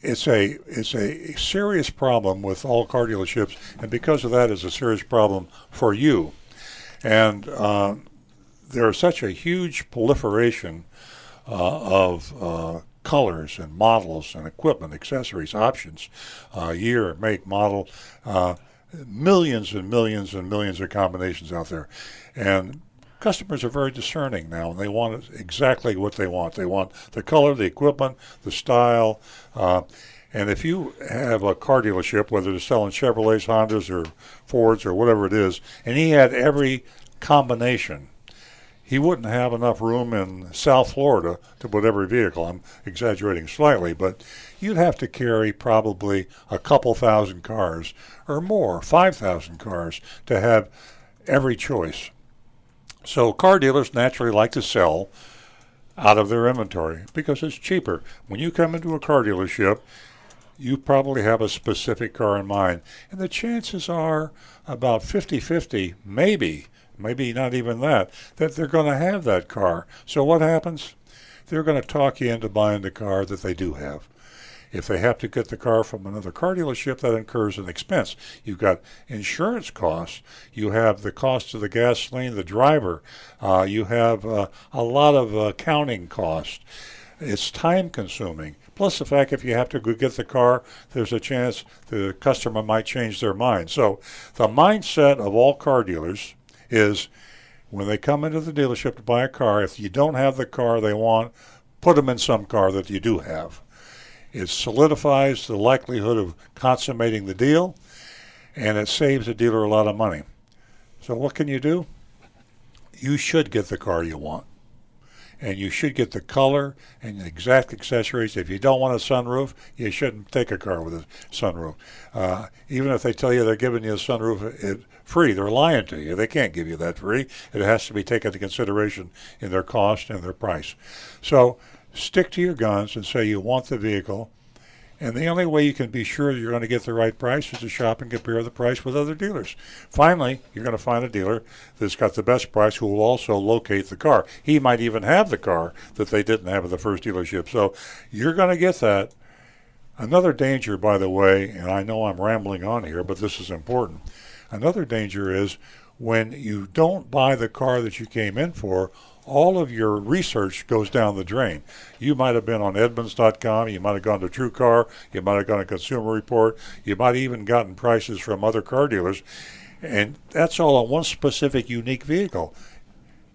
it's a it's a serious problem with all car dealerships, and because of that, it's a serious problem for you. And uh, there is such a huge proliferation uh, of uh, colors and models and equipment, accessories, options, uh, year, make, model, uh, millions and millions and millions of combinations out there. And customers are very discerning now, and they want exactly what they want. They want the color, the equipment, the style. Uh, and if you have a car dealership, whether they're selling Chevrolets, Hondas, or Fords, or whatever it is, and he had every combination he wouldn't have enough room in South Florida to put every vehicle. I'm exaggerating slightly, but you'd have to carry probably a couple thousand cars or more, 5,000 cars, to have every choice. So car dealers naturally like to sell out of their inventory because it's cheaper. When you come into a car dealership, you probably have a specific car in mind, and the chances are about 50 50, maybe maybe not even that, that they're going to have that car. So what happens? They're going to talk you into buying the car that they do have. If they have to get the car from another car dealership, that incurs an expense. You've got insurance costs. You have the cost of the gasoline, the driver. Uh, you have uh, a lot of accounting costs. It's time consuming. Plus the fact if you have to go get the car, there's a chance the customer might change their mind. So the mindset of all car dealers is when they come into the dealership to buy a car, if you don't have the car they want, put them in some car that you do have. It solidifies the likelihood of consummating the deal, and it saves the dealer a lot of money. So, what can you do? You should get the car you want and you should get the color and the exact accessories. If you don't want a sunroof, you shouldn't take a car with a sunroof. Uh, even if they tell you they're giving you a sunroof it, free, they're lying to you. They can't give you that free. It has to be taken into consideration in their cost and their price. So stick to your guns and say you want the vehicle and the only way you can be sure you're going to get the right price is to shop and compare the price with other dealers. Finally, you're going to find a dealer that's got the best price who will also locate the car. He might even have the car that they didn't have at the first dealership. So you're going to get that. Another danger, by the way, and I know I'm rambling on here, but this is important. Another danger is when you don't buy the car that you came in for, all of your research goes down the drain. You might have been on Edmunds.com, you might have gone to TrueCar, you might have gone to Consumer Report, you might have even gotten prices from other car dealers, and that's all on one specific unique vehicle.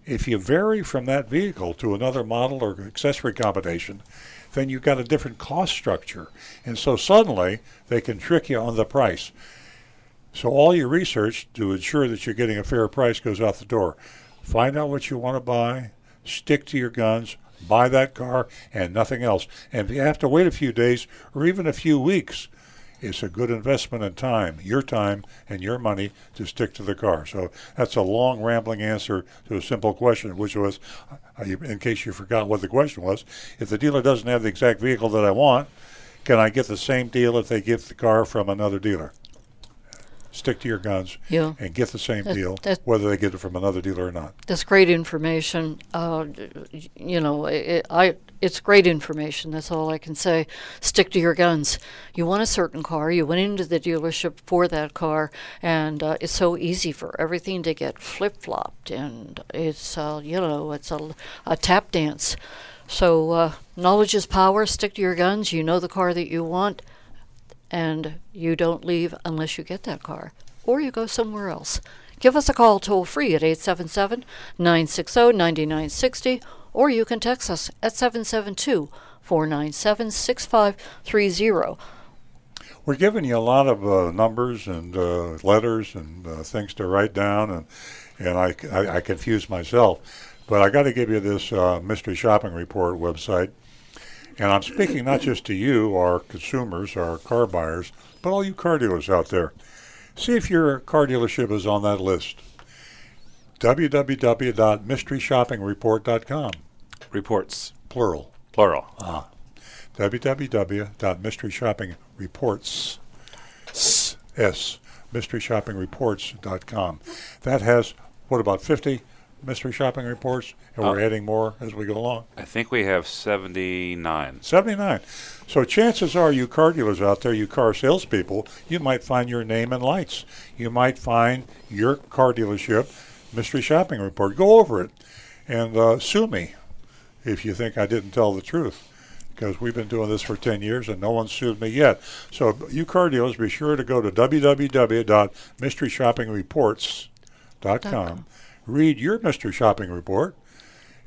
If you vary from that vehicle to another model or accessory combination, then you've got a different cost structure. And so suddenly they can trick you on the price. So all your research to ensure that you're getting a fair price goes out the door. Find out what you want to buy, stick to your guns, buy that car and nothing else. And if you have to wait a few days or even a few weeks, it's a good investment in time, your time and your money to stick to the car. So that's a long, rambling answer to a simple question, which was, uh, in case you forgot what the question was, if the dealer doesn't have the exact vehicle that I want, can I get the same deal if they get the car from another dealer? Stick to your guns yeah. and get the same that, deal, that, whether they get it from another dealer or not. That's great information. Uh, you know, it, I it's great information. That's all I can say. Stick to your guns. You want a certain car. You went into the dealership for that car, and uh, it's so easy for everything to get flip flopped, and it's uh, you know it's a, a tap dance. So, uh, knowledge is power. Stick to your guns. You know the car that you want, and you don't leave unless you get that car, or you go somewhere else. Give us a call toll free at 877 960 9960, or you can text us at 772 497 6530. We're giving you a lot of uh, numbers and uh, letters and uh, things to write down, and and I, I, I confuse myself. But I got to give you this uh, mystery shopping report website, and I'm speaking not just to you, our consumers, our car buyers, but all you car dealers out there. See if your car dealership is on that list. www.mysteryshoppingreport.com. Reports. Plural. Plural. Ah. www.mysteryshoppingreports. S. S. MysteryShoppingReports.com. That has, what, about 50 mystery shopping reports? And we're Uh, adding more as we go along. I think we have 79. 79. So chances are, you car dealers out there, you car salespeople, you might find your name in lights. You might find your car dealership mystery shopping report. Go over it and uh, sue me if you think I didn't tell the truth. Because we've been doing this for 10 years and no one sued me yet. So, you car dealers, be sure to go to www.mysteryshoppingreports.com, read your mystery shopping report,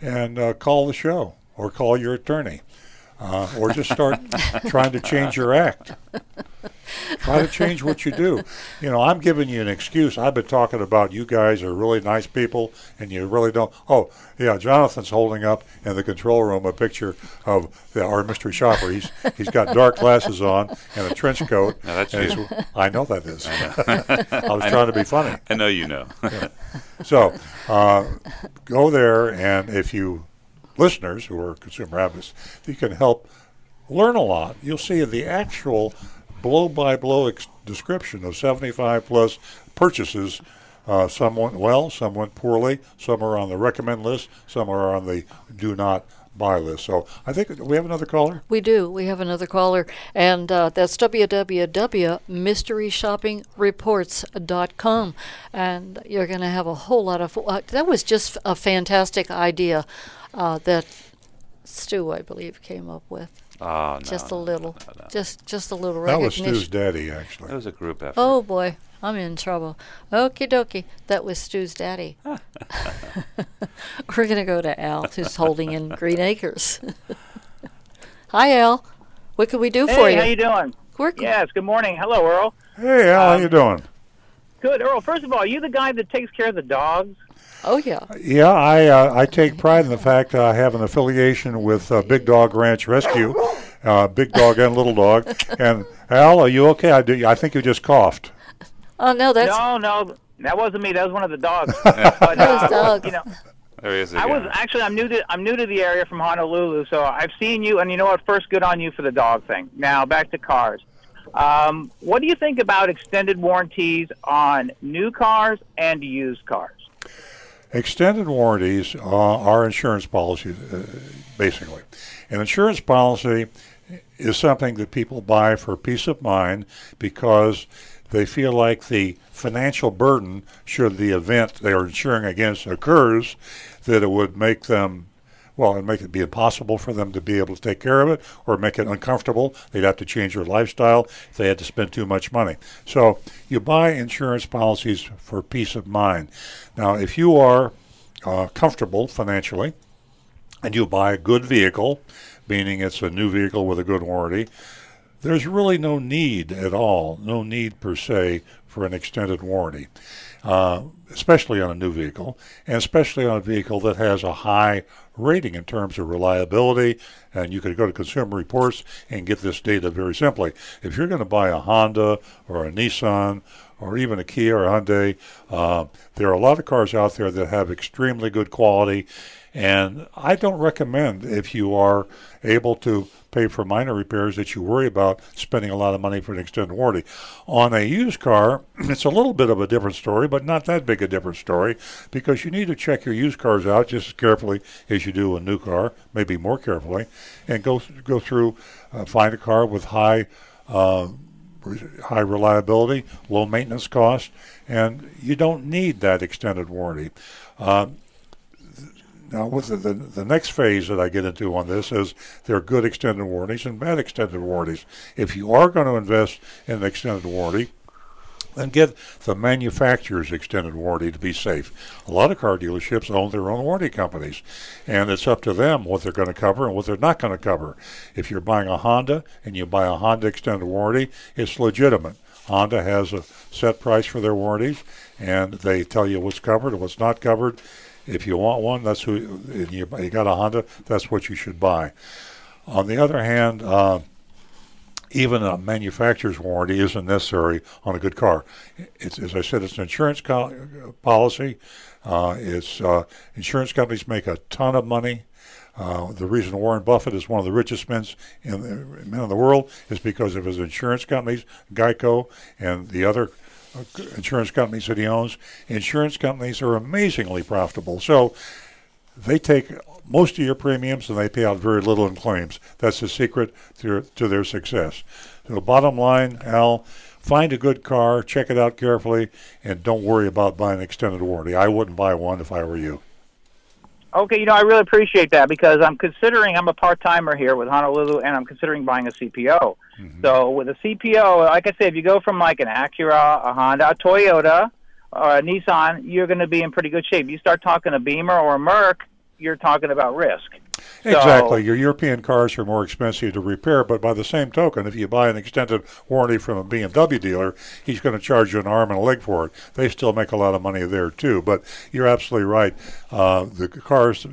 and uh, call the show or call your attorney. Uh, or just start trying to change your act. Try to change what you do. You know, I'm giving you an excuse. I've been talking about you guys are really nice people, and you really don't. Oh, yeah, Jonathan's holding up in the control room a picture of the, our mystery shopper. He's he's got dark glasses on and a trench coat. No, that's you. I know that is. I was I trying to be funny. I know you know. Yeah. So, uh, go there, and if you listeners who are consumer advocates, you can help learn a lot. You'll see the actual blow by blow ex- description of 75 plus purchases. Uh, some went well, some went poorly, some are on the recommend list, some are on the do not buy list. So I think we have another caller. We do. We have another caller, and uh, that's www.mysteryshoppingreports.com. And you're going to have a whole lot of. Uh, that was just a fantastic idea uh, that Stu, I believe, came up with. Oh, no, just a no, little, just just a little That was. Stu's daddy, actually. That was a group effort. Oh boy, I'm in trouble. Okie dokie, that was Stu's daddy. We're gonna go to Al, who's holding in Greenacres. Hi, Al. What can we do hey, for you? how you doing? We're yes, good morning. Hello, Earl. Hey, Al, how you um, doing? Good, Earl. First of all, are you the guy that takes care of the dogs? Oh yeah. Yeah, I uh, I take pride in the fact that I have an affiliation with uh, Big Dog Ranch Rescue, uh, Big Dog and Little Dog. And Al, are you okay? I do. I think you just coughed. Oh no, that's no, no, that wasn't me. That was one of the dogs. but, That was uh, dogs. You know, There he is I was actually I'm new to I'm new to the area from Honolulu, so I've seen you, and you know what? First, good on you for the dog thing. Now back to cars. Um, what do you think about extended warranties on new cars and used cars? Extended warranties uh, are insurance policies, uh, basically. An insurance policy is something that people buy for peace of mind because they feel like the financial burden, should the event they are insuring against occurs, that it would make them well, and make it be impossible for them to be able to take care of it or make it uncomfortable. They'd have to change their lifestyle if they had to spend too much money. So you buy insurance policies for peace of mind. Now, if you are uh, comfortable financially and you buy a good vehicle, meaning it's a new vehicle with a good warranty, there's really no need at all, no need per se for an extended warranty, uh, especially on a new vehicle, and especially on a vehicle that has a high rating in terms of reliability. And you could go to Consumer Reports and get this data very simply. If you're going to buy a Honda or a Nissan or even a Kia or Hyundai, uh, there are a lot of cars out there that have extremely good quality. And I don't recommend if you are able to pay for minor repairs that you worry about spending a lot of money for an extended warranty. On a used car, it's a little bit of a different story, but not that big a different story because you need to check your used cars out just as carefully as you do a new car, maybe more carefully, and go go through, uh, find a car with high. Uh, high reliability, low maintenance cost, and you don't need that extended warranty. Um, Now, with the, the, the next phase that I get into on this is there are good extended warranties and bad extended warranties. If you are going to invest in an extended warranty, then get the manufacturer's extended warranty to be safe. A lot of car dealerships own their own warranty companies, and it's up to them what they're going to cover and what they're not going to cover. If you're buying a Honda and you buy a Honda extended warranty, it's legitimate. Honda has a set price for their warranties, and they tell you what's covered and what's not covered. If you want one, that's who and you, you got a Honda. That's what you should buy. On the other hand, uh, even a manufacturer's warranty isn't necessary on a good car. It's, as I said, it's an insurance co- policy. Uh, it's uh, insurance companies make a ton of money. Uh, the reason Warren Buffett is one of the richest men in the, men in the world is because of his insurance companies, Geico, and the other uh, insurance companies that he owns. Insurance companies are amazingly profitable. So they take most of your premiums and they pay out very little in claims. That's the secret to, to their success. So the bottom line, Al, find a good car, check it out carefully, and don't worry about buying an extended warranty. I wouldn't buy one if I were you. Okay, you know, I really appreciate that because I'm considering I'm a part timer here with Honolulu, and I'm considering buying a CPO. Mm-hmm. So with a CPO, like I said, if you go from like an Acura, a Honda, a Toyota, or a Nissan, you're going to be in pretty good shape. You start talking a Beamer or a Merc, you're talking about risk. Exactly. So, Your European cars are more expensive to repair, but by the same token, if you buy an extended warranty from a BMW dealer, he's going to charge you an arm and a leg for it. They still make a lot of money there too. But you're absolutely right. Uh, the cars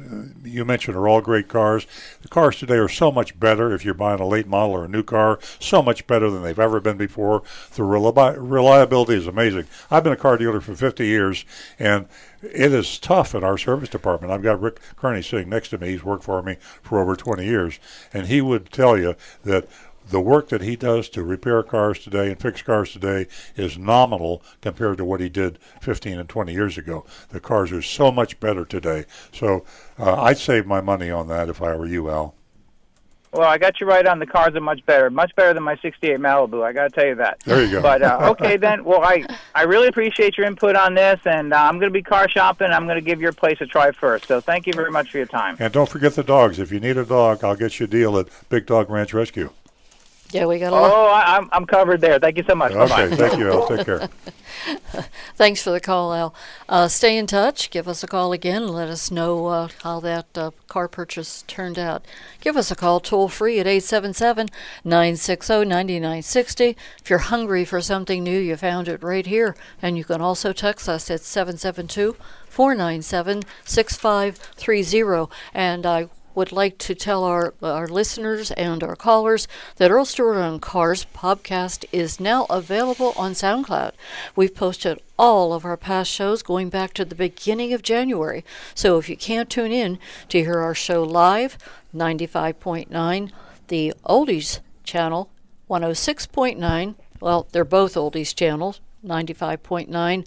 you mentioned are all great cars. The cars today are so much better if you're buying a late model or a new car, so much better than they've ever been before. The reliability is amazing. I've been a car dealer for 50 years, and it is tough in our service department. I've got Rick Kearney sitting next to me. He's worked for me for over 20 years, and he would tell you that the work that he does to repair cars today and fix cars today is nominal compared to what he did 15 and 20 years ago. The cars are so much better today. So uh, I'd save my money on that if I were you, Al. Well, I got you right on. The cars are much better, much better than my '68 Malibu. I got to tell you that. There you go. But uh, okay, then. Well, I I really appreciate your input on this, and uh, I'm going to be car shopping. I'm going to give your place a try first. So thank you very much for your time. And don't forget the dogs. If you need a dog, I'll get you a deal at Big Dog Ranch Rescue. Yeah, we got a lot. Oh, I, am I'm covered there. Thank you so much. Okay, thank you. Al. Take care. Thanks for the call, Al. Uh, stay in touch. Give us a call again. Let us know uh, how that uh, car purchase turned out. Give us a call toll free at 877 960 9960. If you're hungry for something new, you found it right here. And you can also text us at 772 497 6530. And I would like to tell our, our listeners and our callers that Earl Stewart on Cars podcast is now available on SoundCloud. We've posted all of our past shows going back to the beginning of January. So if you can't tune in to hear our show live, 95.9, the Oldies channel, 106.9, well, they're both Oldies channels, 95.9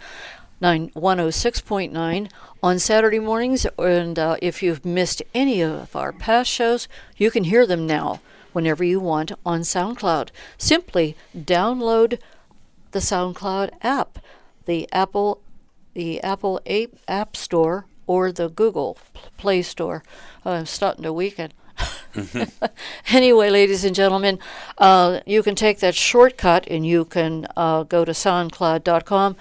106.9 on Saturday mornings. And uh, if you've missed any of our past shows, you can hear them now whenever you want on SoundCloud. Simply download the SoundCloud app, the Apple, the Apple App Store, or the Google Play Store. Uh, I'm starting to weaken. Mm-hmm. anyway, ladies and gentlemen, uh, you can take that shortcut and you can uh, go to soundcloud.com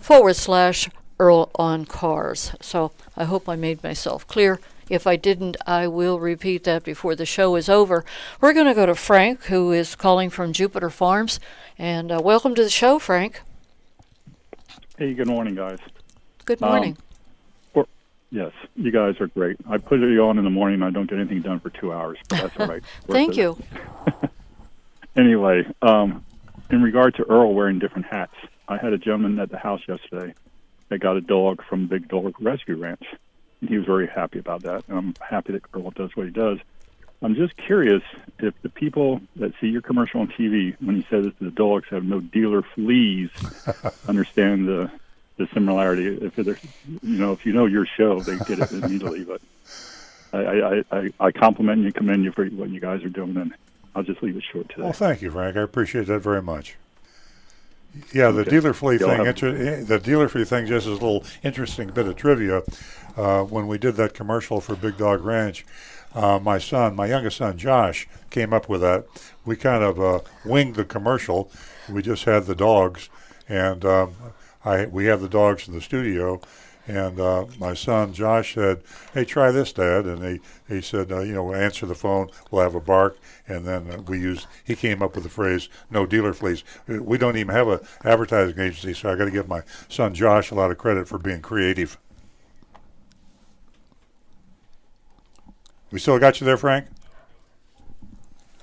forward slash Earl on Cars. So I hope I made myself clear. If I didn't, I will repeat that before the show is over. We're going to go to Frank, who is calling from Jupiter Farms. And uh, welcome to the show, Frank. Hey, good morning, guys. Good morning. Um, Yes, you guys are great. I put you on in the morning. I don't get anything done for two hours, but that's all right. Thank you. anyway, um, in regard to Earl wearing different hats, I had a gentleman at the house yesterday that got a dog from Big Dog Rescue Ranch, and he was very happy about that. And I'm happy that Earl does what he does. I'm just curious if the people that see your commercial on TV, when you said that the dogs have no dealer fleas, understand the the similarity. If you know, if you know your show, they get it immediately. But I, I, I, compliment you, commend you for what you guys are doing, and I'll just leave it short today. Well, thank you, Frank. I appreciate that very much. Yeah, the Okay. dealer flea You'll thing. Inter- eh, the dealer flea thing. Just as a little interesting bit of trivia. Uh, when we did that commercial for Big Dog Ranch, uh, my son, my youngest son Josh, came up with that. We kind of uh, winged the commercial. We just had the dogs, and um, I we have the dogs in the studio. And uh, my son Josh said, "Hey, try this, Dad." And he he said, uh, "You know, answer the phone. We'll have a bark." And then uh, we used. He came up with the phrase, "No dealer fleas." Uh, We don't even have a advertising agency, so I got to give my son Josh a lot of credit for being creative. We still got you there, Frank?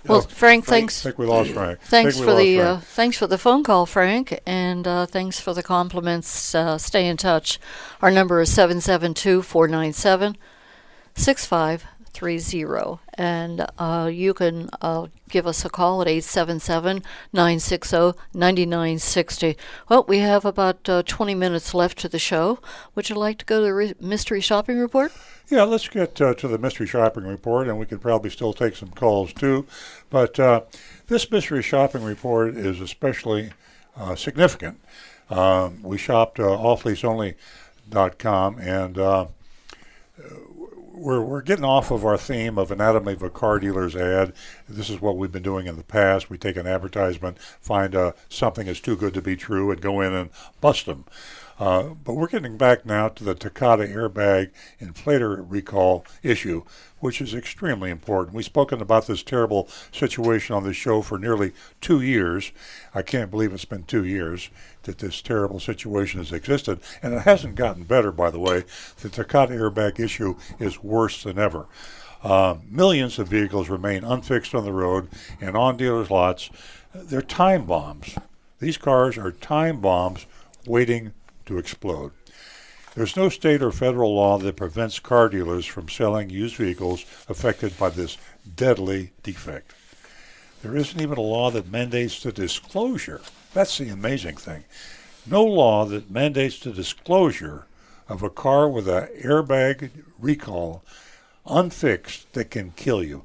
Well, Oh, Frank, thanks. I think we lost Frank. Thanks for the Frank. uh, thanks for the phone call, Frank, and uh, thanks for the compliments. Uh, stay in touch. Our number is 772-497-6530, and uh, you can uh, give us a call at 877-960-9960. Well, we have about uh, 20 minutes left to the show. Would you like to go to the re- mystery shopping report? Yeah, let's get uh, to the mystery shopping report, and we could probably still take some calls too. But uh, this mystery shopping report is especially uh, significant. Um, we shopped uh, offleaseonly.com, and uh, we're, we're getting off of our theme of anatomy of a car dealer's ad. This is what we've been doing in the past. We take an advertisement, find uh, something that's too good to be true, and go in and bust them. Uh, but we're getting back now to the Takata airbag inflator recall issue, which is extremely important. We've spoken about this terrible situation on the show for nearly two years. I can't believe it's been two years that this terrible situation has existed, and it hasn't gotten better, by the way. The Takata airbag issue is worse than ever. Uh, millions of vehicles remain unfixed on the road and on dealers' lots. They're time bombs. These cars are time bombs waiting to explode. There's no state or federal law that prevents car dealers from selling used vehicles affected by this deadly defect. There isn't even a law that mandates the disclosure. That's the amazing thing. No law that mandates the disclosure of a car with an airbag recall unfixed that can kill you.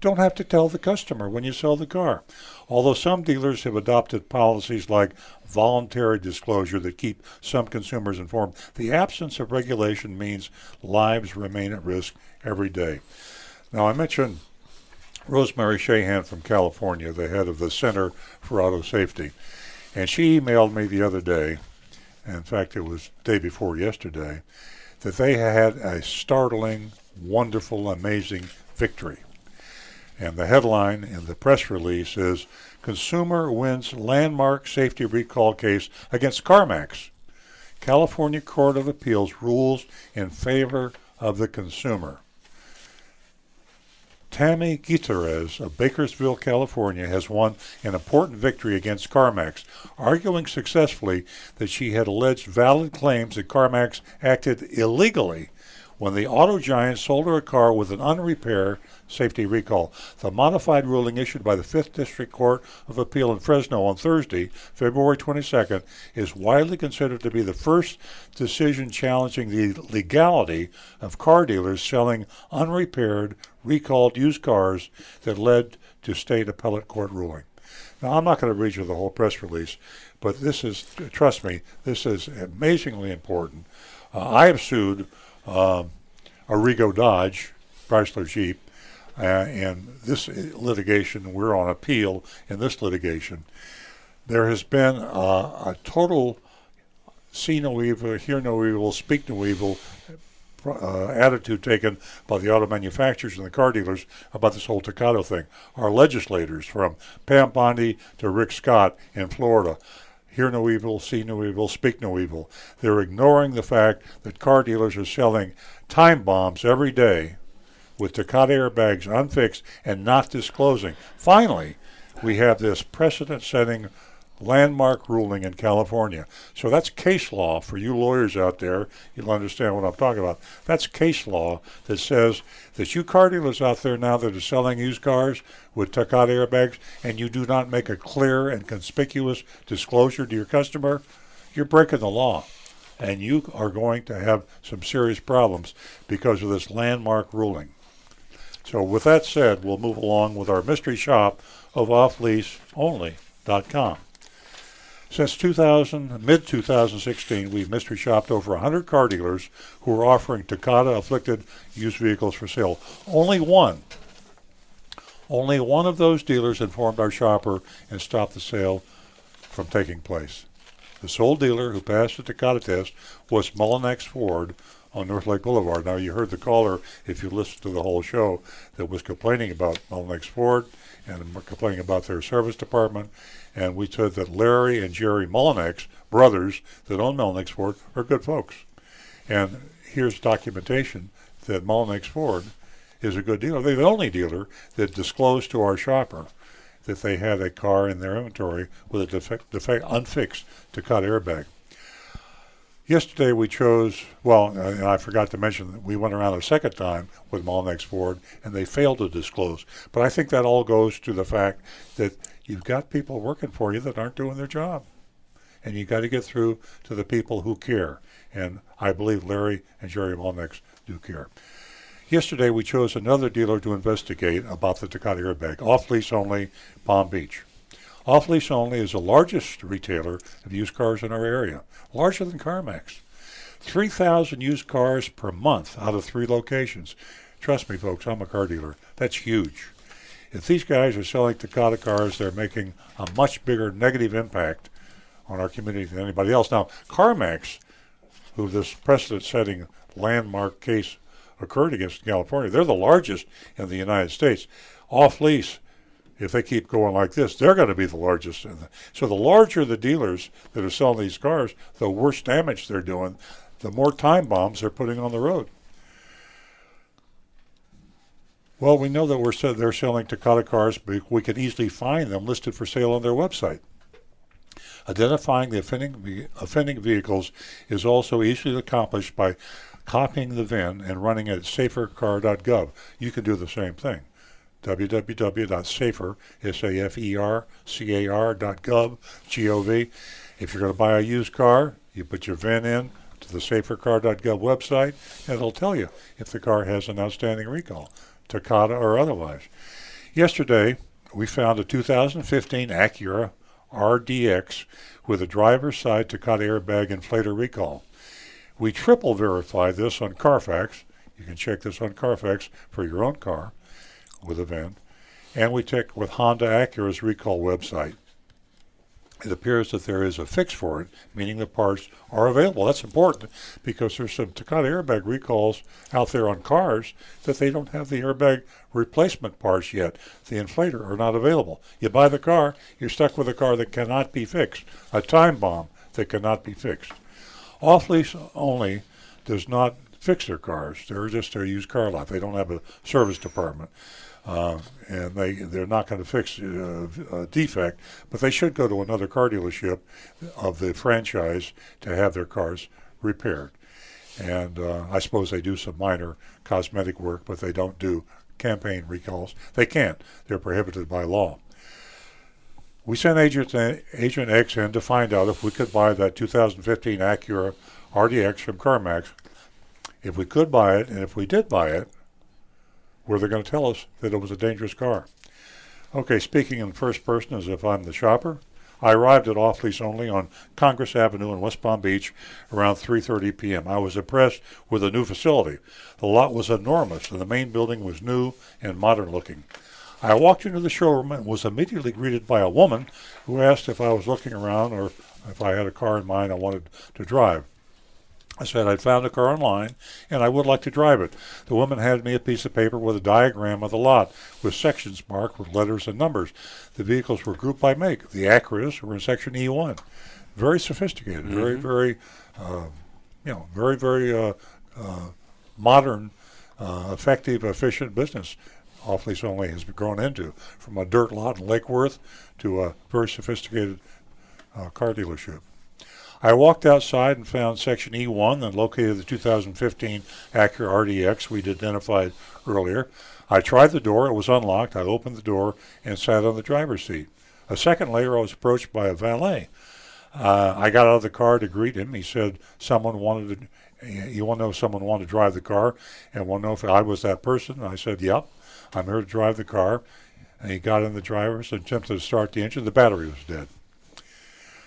Don't have to tell the customer when you sell the car. Although some dealers have adopted policies like voluntary disclosure that keep some consumers informed, the absence of regulation means lives remain at risk every day. Now, I mentioned Rosemary Shahan from California, the head of the Center for Auto Safety, and she emailed me the other day, in fact, it was day before yesterday, that they had a startling, wonderful, amazing victory. And the headline in the press release is Consumer wins landmark safety recall case against CarMax. California Court of Appeals rules in favor of the consumer. Tammy Gutierrez of Bakersville, California, has won an important victory against CarMax, arguing successfully that she had alleged valid claims that CarMax acted illegally when the auto giant sold her a car with an unrepair safety recall. The modified ruling issued by the 5th District Court of Appeal in Fresno on Thursday, February 22nd, is widely considered to be the first decision challenging the legality of car dealers selling unrepaired, recalled used cars that led to state appellate court ruling. Now, I'm not going to read you the whole press release, but this is, trust me, this is amazingly important. Uh, I have sued um, Arrigo Dodge, Chrysler Jeep, uh, and this litigation, we're on appeal in this litigation. There has been uh, a total see no evil, hear no evil, speak no evil uh, attitude taken by the auto manufacturers and the car dealers about this whole Takata thing. Our legislators, from Pam Bondi to Rick Scott in Florida, hear no evil, see no evil, speak no evil. They're ignoring the fact that car dealers are selling time bombs every day with Takata airbags unfixed and not disclosing. Finally, we have this precedent setting landmark ruling in California. So that's case law for you lawyers out there. You'll understand what I'm talking about. That's case law that says that you car dealers out there now that are selling used cars with Takata airbags and you do not make a clear and conspicuous disclosure to your customer, you're breaking the law. And you are going to have some serious problems because of this landmark ruling. So with that said, we'll move along with our mystery shop of offleaseonly.com. Since 2000, mid 2016, we've mystery shopped over 100 car dealers who are offering Takata afflicted used vehicles for sale. Only one, only one of those dealers informed our shopper and stopped the sale from taking place. The sole dealer who passed the Takata test was Mullinax Ford on North Lake Boulevard. Now, you heard the caller, if you listened to the whole show, that was complaining about Mullinax Ford and complaining about their service department and we said that Larry and Jerry Mullinax, brothers that own Mullinax Ford, are good folks. And here's documentation that Mullinax Ford is a good dealer. They're the only dealer that disclosed to our shopper that they had a car in their inventory with a defect, defect unfixed cut airbag. Yesterday we chose, well, uh, and I forgot to mention that we went around a second time with Mullinax Ford and they failed to disclose. But I think that all goes to the fact that you've got people working for you that aren't doing their job. And you got to get through to the people who care. And I believe Larry and Jerry Mullinax do care. Yesterday, we chose another dealer to investigate about the Takata airbag, off lease only, Palm Beach. Off lease only is the largest retailer of used cars in our area, larger than CarMax. 3,000 used cars per month out of three locations. Trust me, folks, I'm a car dealer. That's huge. If these guys are selling Takata cars, they're making a much bigger negative impact on our community than anybody else. Now, CarMax, who this precedent-setting landmark case occurred against in California, they're the largest in the United States. Off lease, if they keep going like this, they're going to be the largest. So the larger the dealers that are selling these cars, the worse damage they're doing, the more time bombs they're putting on the road. Well, we know that we're they're selling Takata cars, but we can easily find them listed for sale on their website. Identifying the offending, offending vehicles is also easily accomplished by copying the VIN and running it at safercar.gov. You can do the same thing. www.safer, S-A-F-E-R-C-A-R.gov, G-O-V. If you're going to buy a used car, you put your VIN in to the safercar.gov website, and it'll tell you if the car has an outstanding recall. Takata or otherwise. Yesterday, we found a 2015 Acura RDX with a driver's side Takata airbag inflator recall. We triple verified this on Carfax. You can check this on Carfax for your own car with VIN. And we check with Honda Acura's recall website it appears that there is a fix for it, meaning the parts are available. That's important because there's some Takata airbag recalls out there on cars that they don't have the airbag replacement parts yet. The inflator are not available. You buy the car, you're stuck with a car that cannot be fixed, a time bomb that cannot be fixed. Off lease only does not fix their cars. They're just a used car lot. They don't have a service department. Uh, and they they're not going to fix uh, a defect, but they should go to another car dealership of the franchise to have their cars repaired. And uh, I suppose they do some minor cosmetic work, but they don't do campaign recalls. They can't; they're prohibited by law. We sent Agent Agent X in to find out if we could buy that 2015 Acura RDX from CarMax. If we could buy it, and if we did buy it, where they're going to tell us that it was a dangerous car. Okay, speaking in first person as if I'm the shopper, I arrived at off lease only on Congress Avenue in West Palm Beach around 3:30 p.m. I was impressed with the new facility. The lot was enormous, and the main building was new and modern looking. I walked into the showroom and was immediately greeted by a woman who asked if I was looking around or if I had a car in mind I wanted to drive. I said I'd found a car online and I would like to drive it. The woman handed me a piece of paper with a diagram of the lot with sections marked with letters and numbers. The vehicles were grouped by make. The Acuras were in section E1. Very sophisticated, mm-hmm. very, very, uh, you know, very, very uh, uh, modern, uh, effective, efficient business. Lease only has grown into from a dirt lot in Lake Worth to a very sophisticated uh, car dealership. I walked outside and found section E1 and located the 2015 Acura RDX we'd identified earlier. I tried the door. It was unlocked. I opened the door and sat on the driver's seat. A second later, I was approached by a valet. Uh, I got out of the car to greet him. He said someone wanted to, you want to know if someone wanted to drive the car and want to know if I was that person. I said, yep, I'm here to drive the car. And he got in the driver's and attempted to start the engine. The battery was dead.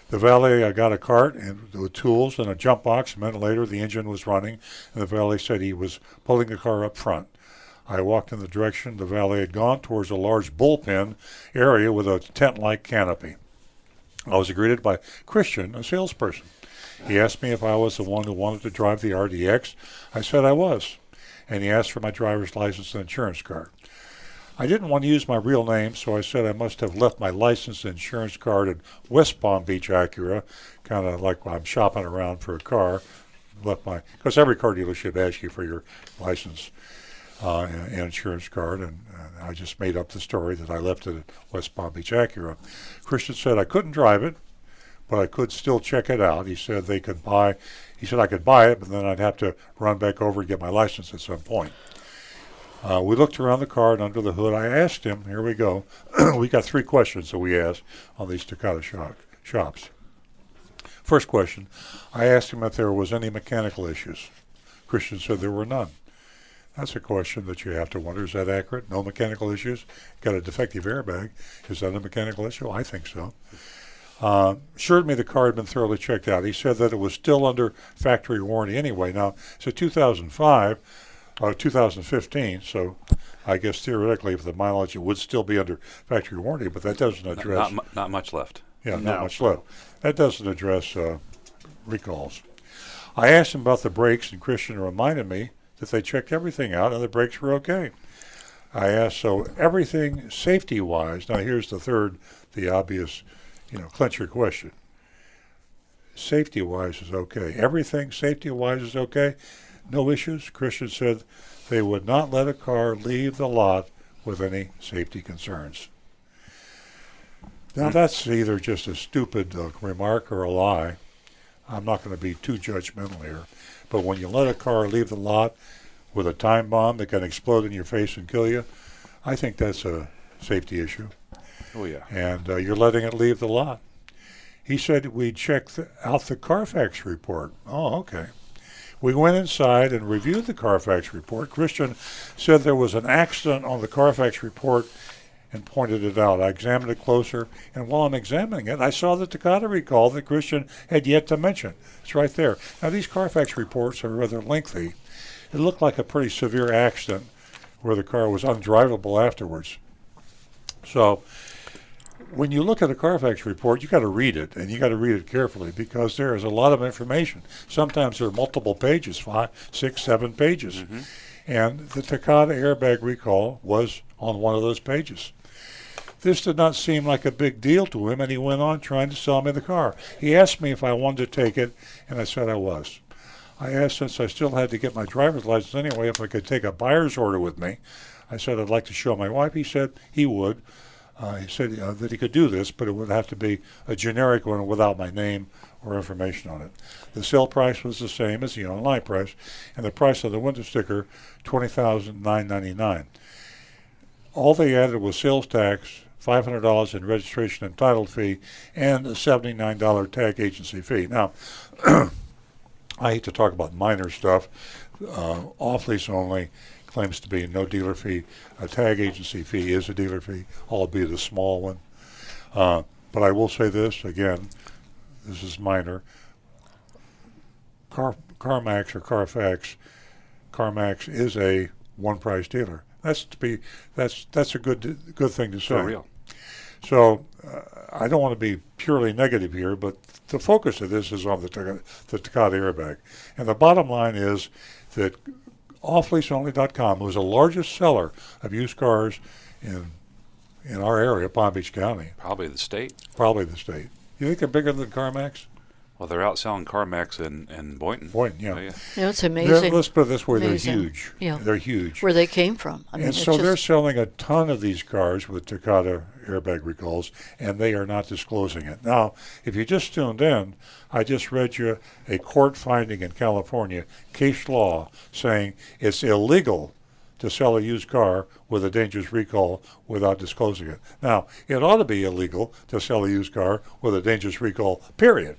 The valet uh, got a cart and with tools and a jump box. A minute later, the engine was running, and the valet said he was pulling the car up front. I walked in the direction the valet had gone towards a large bullpen area with a tent-like canopy. I was greeted by Christian, a salesperson. He asked me if I was the one who wanted to drive the RDX. I said I was, and he asked for my driver's license and insurance card. I didn't want to use my real name, so I said I must have left my license and insurance card at West Palm Beach Acura, kind of like I'm shopping around for a car. Left my because every car dealership asks you for your license uh, and, and insurance card, and, and I just made up the story that I left it at West Palm Beach Acura. Christian said I couldn't drive it, but I could still check it out. He said they could buy. He said I could buy it, but then I'd have to run back over and get my license at some point. Uh, we looked around the car and under the hood. I asked him, here we go. we got three questions that we asked on these Takata shop, shops. First question, I asked him if there was any mechanical issues. Christian said there were none. That's a question that you have to wonder. Is that accurate? No mechanical issues? Got a defective airbag. Is that a mechanical issue? I think so. Uh, assured me the car had been thoroughly checked out. He said that it was still under factory warranty anyway. Now, it's a 2005 uh, 2015. So I guess theoretically, if the mileage, it would still be under factory warranty, but that doesn't address. Not, not, not much left. Yeah, No. not much left. That doesn't address uh, recalls. I asked him about the brakes, and Christian reminded me that they checked everything out and the brakes were okay. I asked, so everything safety wise, now here's the third, the obvious, you know, clincher question. Safety wise is okay. Everything safety wise is okay. No issues. Christian said they would not let a car leave the lot with any safety concerns. Now, that's either just a stupid uh, remark or a lie. I'm not going to be too judgmental here. But when you let a car leave the lot with a time bomb that can explode in your face and kill you, I think that's a safety issue. Oh yeah. And uh, you're letting it leave the lot. He said we'd check th- out the Carfax report. Oh, okay. We went inside and reviewed the Carfax report. Christian said there was an accident on the Carfax report and pointed it out. I examined it closer, and while I'm examining it, I saw the Takata recall that Christian had yet to mention. It's right there. Now, these Carfax reports are rather lengthy. It looked like a pretty severe accident where the car was undrivable afterwards. So, when you look at a Carfax report, you got to read it, and you got to read it carefully because there is a lot of information. Sometimes there are multiple pages, five, six, seven pages, mm-hmm. and the Takata airbag recall was on one of those pages. This did not seem like a big deal to him, and he went on trying to sell me the car. He asked me if I wanted to take it, and I said I was. I asked, since I still had to get my driver's license anyway, if I could take a buyer's order with me. I said I'd like to show my wife. He said he would. Uh, he said uh, that he could do this, but it would have to be a generic one without my name or information on it. The sale price was the same as the online price, and the price of the window sticker twenty thousand nine ninety nine. All they added was sales tax, five hundred dollars in registration and title fee, and a seventy nine dollar tag agency fee. Now, I hate to talk about minor stuff. Uh, off lease only claims to be no dealer fee. A tag agency fee is a dealer fee, albeit a small one. Uh, but I will say this again: this is minor. Car CarMax or Carfax, CarMax is a one-price dealer. That's to be that's that's a good good thing to say. For real. So uh, I don't want to be purely negative here, but the focus of this is on the Taka- the Takata airbag, and the bottom line is that offleaseonly.com, who's the largest seller of used cars in in our area, Palm Beach County, Probably the state. probably the state. You think they're bigger than CarMax? Well, they're outselling CarMax in, in Boynton. Boynton, yeah. Oh, yeah. Yeah, it's They're- amazing. let's put it this way: Amazing. they're huge. Yeah. They're huge. Where they came from. I mean, and it's so they're selling a ton of these cars with Takata airbag recalls, and they are not disclosing it. Now, if you just tuned in, I just read you a court finding in California, case law, saying it's illegal to sell a used car with a dangerous recall without disclosing it. Now, it ought to be illegal to sell a used car with a dangerous recall, period,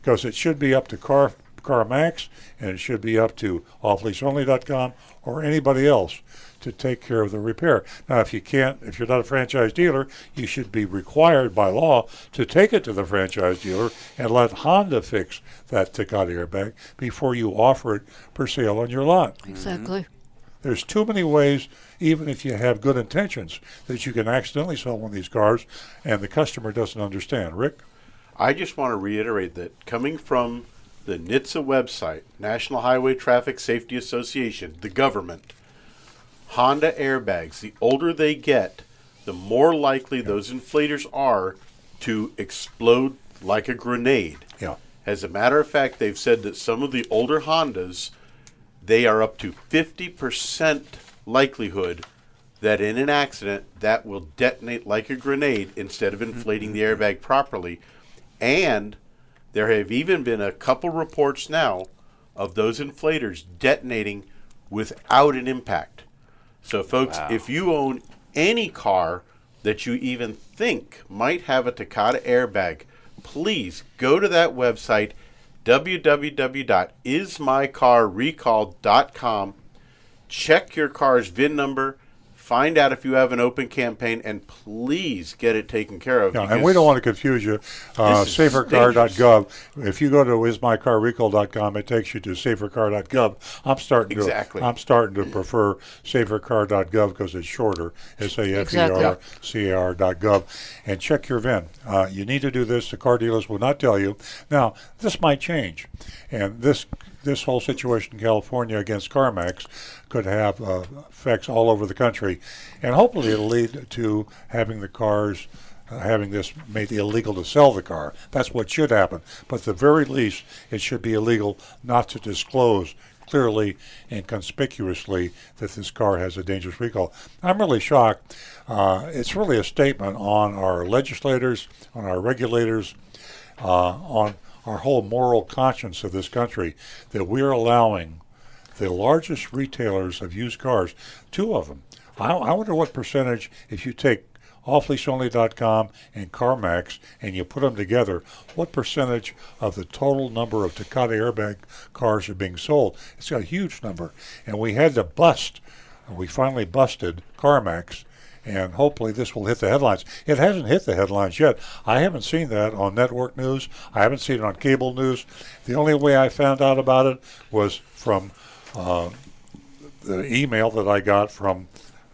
because it should be up to car CarMax, and it should be up to offleaseonly.com or anybody else to take care of the repair. Now, if you can't, if you're not a franchise dealer, you should be required by law to take it to the franchise dealer and let Honda fix that Takata airbag before you offer it for sale on your lot. Mm-hmm. Exactly. There's too many ways, even if you have good intentions, that you can accidentally sell one of these cars and the customer doesn't understand. Rick? I just want to reiterate that coming from the NHTSA website, National Highway Traffic Safety Association, the government, Honda airbags, the older they get, the more likely those inflators are to explode like a grenade. Yeah. As a matter of fact, they've said that some of the older Hondas, they are up to 50% likelihood that in an accident that will detonate like a grenade instead of inflating the mm-hmm. airbag properly. And there have even been a couple reports now of those inflators detonating without an impact. So, folks, Wow. if you own any car that you even think might have a Takata airbag, please go to that website www.ismycarrecall.com. Check your car's VIN number, find out if you have an open campaign, and please get it taken care of. Yeah, and we don't want to confuse you. Uh, safercar.gov. If you go to ismycarrecall.com, it takes you to safercar.gov. I'm starting Exactly. to I'm starting to prefer safercar.gov because it's shorter. S A F E. R C A R.gov. And check your VIN. Uh, you need to do this. The car dealers will not tell you. Now, this might change, and this this whole situation in California against CarMax could have uh, effects all over the country, and hopefully it'll lead to having the cars uh, having this made illegal to sell the car. That's what should happen. But at the very least, it should be illegal not to disclose clearly and conspicuously that this car has a dangerous recall. I'm really shocked. Uh, it's really a statement on our legislators, on our regulators, uh, on our whole moral conscience of this country that we're allowing the largest retailers of used cars, two of them. I, I wonder what percentage, if you take offleaseonly.com and CarMax and you put them together, what percentage of the total number of Takata airbag cars are being sold? It's a huge number. And we had to bust, we finally busted CarMax. And hopefully this will hit the headlines. It hasn't hit the headlines yet. I haven't seen that on network news. I haven't seen it on cable news. The only way I found out about it was from uh, the email that I got from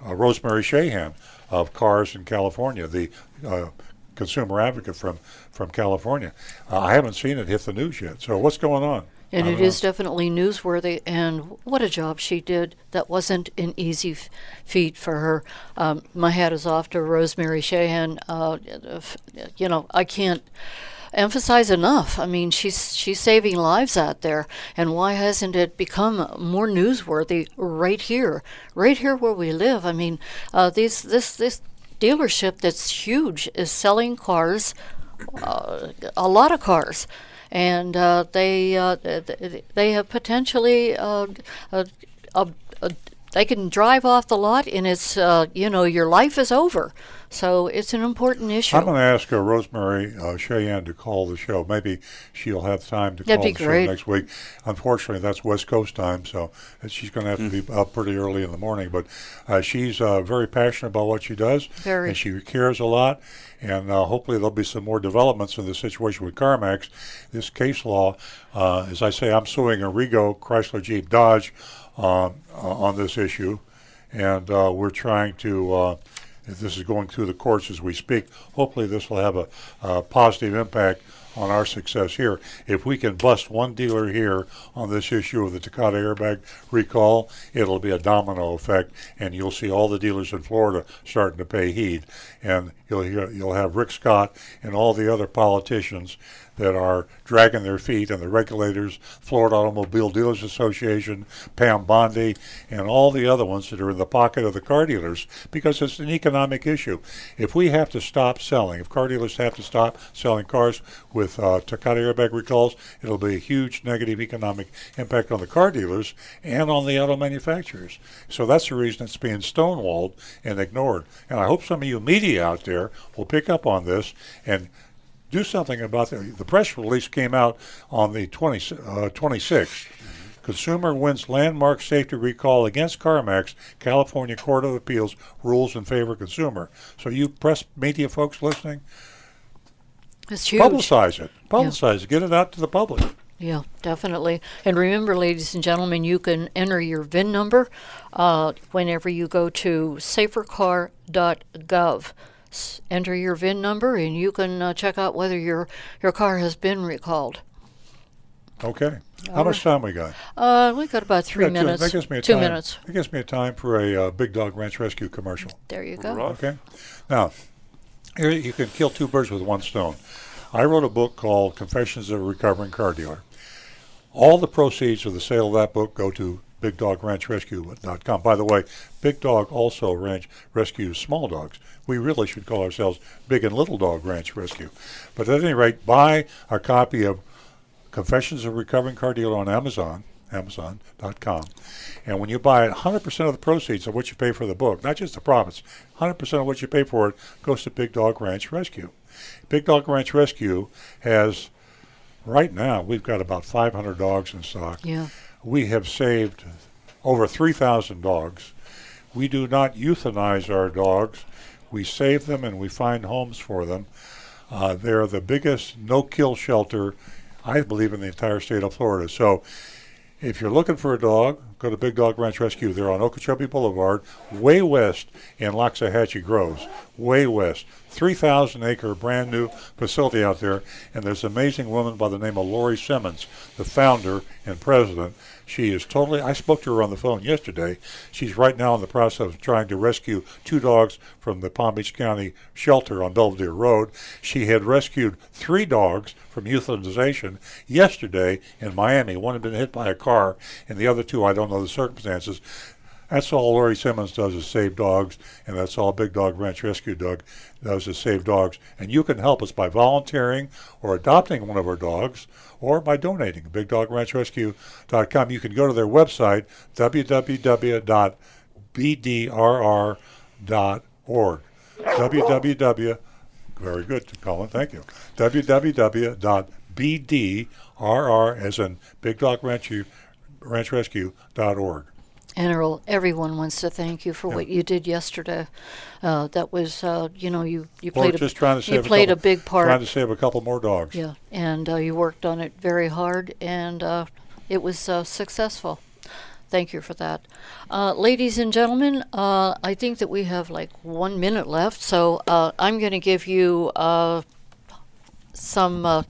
uh, Rosemary Shahan of Cars in California, the uh, consumer advocate from from California. Uh, I haven't seen it hit the news yet. So what's going on? And it don't is definitely newsworthy, and what a job she did. That wasn't an easy f- feat for her. Um, my hat is off to Rosemary Shahan. Uh, you know, I can't emphasize enough. I mean, she's she's saving lives out there, and why hasn't it become more newsworthy right here, right here where we live? I mean, uh, these this this dealership that's huge is selling cars, uh, a lot of cars and uh, they uh, they have potentially uh, uh, uh, they can drive off the lot and it's uh, you know your life is over. So it's an important issue. I'm going to ask uh, Rosemary uh, Shahan to call the show. Maybe she'll have time to That'd call be the great. show next week. Unfortunately, that's West Coast time, so uh, she's going to have to be up pretty early in the morning. But uh, she's uh, very passionate about what she does, Very. and she cares a lot. And uh, hopefully, there'll be some more developments in the situation with CarMax. This case law, uh, as I say, I'm suing Arrigo, Chrysler, Jeep, Dodge uh, uh, on this issue, and uh, we're trying to. If this is going through the courts as we speak, hopefully this will have a, a positive impact on our success here. If we can bust one dealer here on this issue of the Takata airbag recall, it'll be a domino effect, and you'll see all the dealers in Florida starting to pay heed, and you'll you'll have Rick Scott and all the other politicians that are dragging their feet, and the regulators, Florida Automobile Dealers Association, Pam Bondi, and all the other ones that are in the pocket of the car dealers, because it's an economic issue. If we have to stop selling, if car dealers have to stop selling cars with uh, Takata airbag recalls, it'll be a huge negative economic impact on the car dealers and on the auto manufacturers. So that's the reason it's being stonewalled and ignored. And I hope some of you media out there will pick up on this and do something about the, the press release came out on the 20, uh, 26th. Consumer wins landmark safety recall against CarMax. California Court of Appeals rules in favor of consumer. So you press media folks listening, It's huge. publicize it. Publicize it. Get it out to the public. Yeah, definitely. And remember, ladies and gentlemen, you can enter your VIN number uh, whenever you go to safercar.gov. S- enter your VIN number, and you can uh, check out whether your your car has been recalled. Okay. How All much time we got? Uh, we got about three We got two- minutes. That gives me a two time, minutes. That gives me a time for a uh, Big Dog Ranch Rescue commercial. There you go. Okay. Now, here you can kill two birds with one stone. I wrote a book called Confessions of a Recovering Car Dealer. All the proceeds of the sale of that book go to BigDogRanchRescue.com. By the way, Big Dog also ranch rescues small dogs. We really should call ourselves Big and Little Dog Ranch Rescue. But at any rate, buy a copy of Confessions of a Recovering Car Dealer on Amazon, Amazon.com. And when you buy it, 100% of the proceeds of what you pay for the book, not just the profits, 100% of what you pay for it goes to Big Dog Ranch Rescue. Big Dog Ranch Rescue has, right now, we've got about 500 dogs in stock. Yeah. We have saved over 3,000 dogs. We do not euthanize our dogs. We save them and we find homes for them. Uh, they're the biggest no-kill shelter, I believe, in the entire state of Florida. So, if you're looking for a dog, go to Big Dog Ranch Rescue. They're on Okeechobee Boulevard, way west in Loxahatchee Groves, way west. 3,000 acre brand new facility out there, and there's an amazing woman by the name of Lauree Simmons, the founder and president. She is totally. I spoke to her on the phone yesterday. She's right now in the process of trying to rescue two dogs from the Palm Beach County shelter on Belvedere Road. She had rescued three dogs from euthanization yesterday in Miami. One had been hit by a car, and the other two, I don't know the circumstances. That's all Lauree Simmons does is save dogs, and that's all Big Dog Ranch Rescue Dog does is save dogs. And you can help us by volunteering or adopting one of our dogs or by donating. BigDogRanchRescue.com. You can go to their website, www.bdrr.org. www. Very good, Colin. Thank you. www.bdrr, as in Big Dog Ranch, Ranch Rescue.org. And Earl, everyone wants to thank you for what you did yesterday. Uh, that was, uh, you know, you, you Well, played, just a, trying to you save played a, a, big part. Trying to save a couple more dogs. Yeah, and uh, you worked on it very hard, and uh, it was uh, successful. Thank you for that. Uh, ladies and gentlemen, uh, I think that we have like one minute left, so uh, I'm going to give you uh, some uh,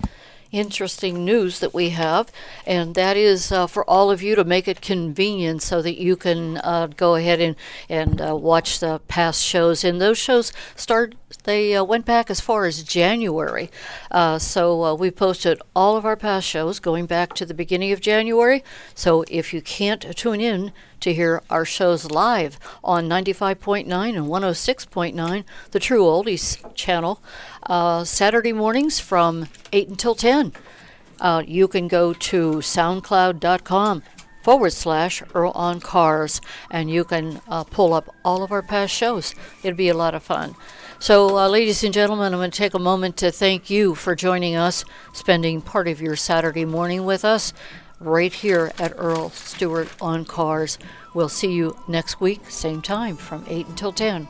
interesting news that we have, and that is uh, for all of you to make it convenient so that you can uh, go ahead and and uh, watch the past shows. And those shows start. They uh, went back as far as January, uh, so uh, we posted all of our past shows going back to the beginning of January. So if you can't tune in to hear our shows live on 95.9 and 106.9, the True Oldies channel, uh, Saturday mornings from 8 until 10. Uh, you can go to soundcloud.com forward slash Earl on Cars, and you can uh, pull up all of our past shows. It'll be a lot of fun. So, uh, ladies and gentlemen, I'm going to take a moment to thank you for joining us, spending part of your Saturday morning with us right here at Earl Stewart on Cars. We'll see you next week, same time from 8 until 10.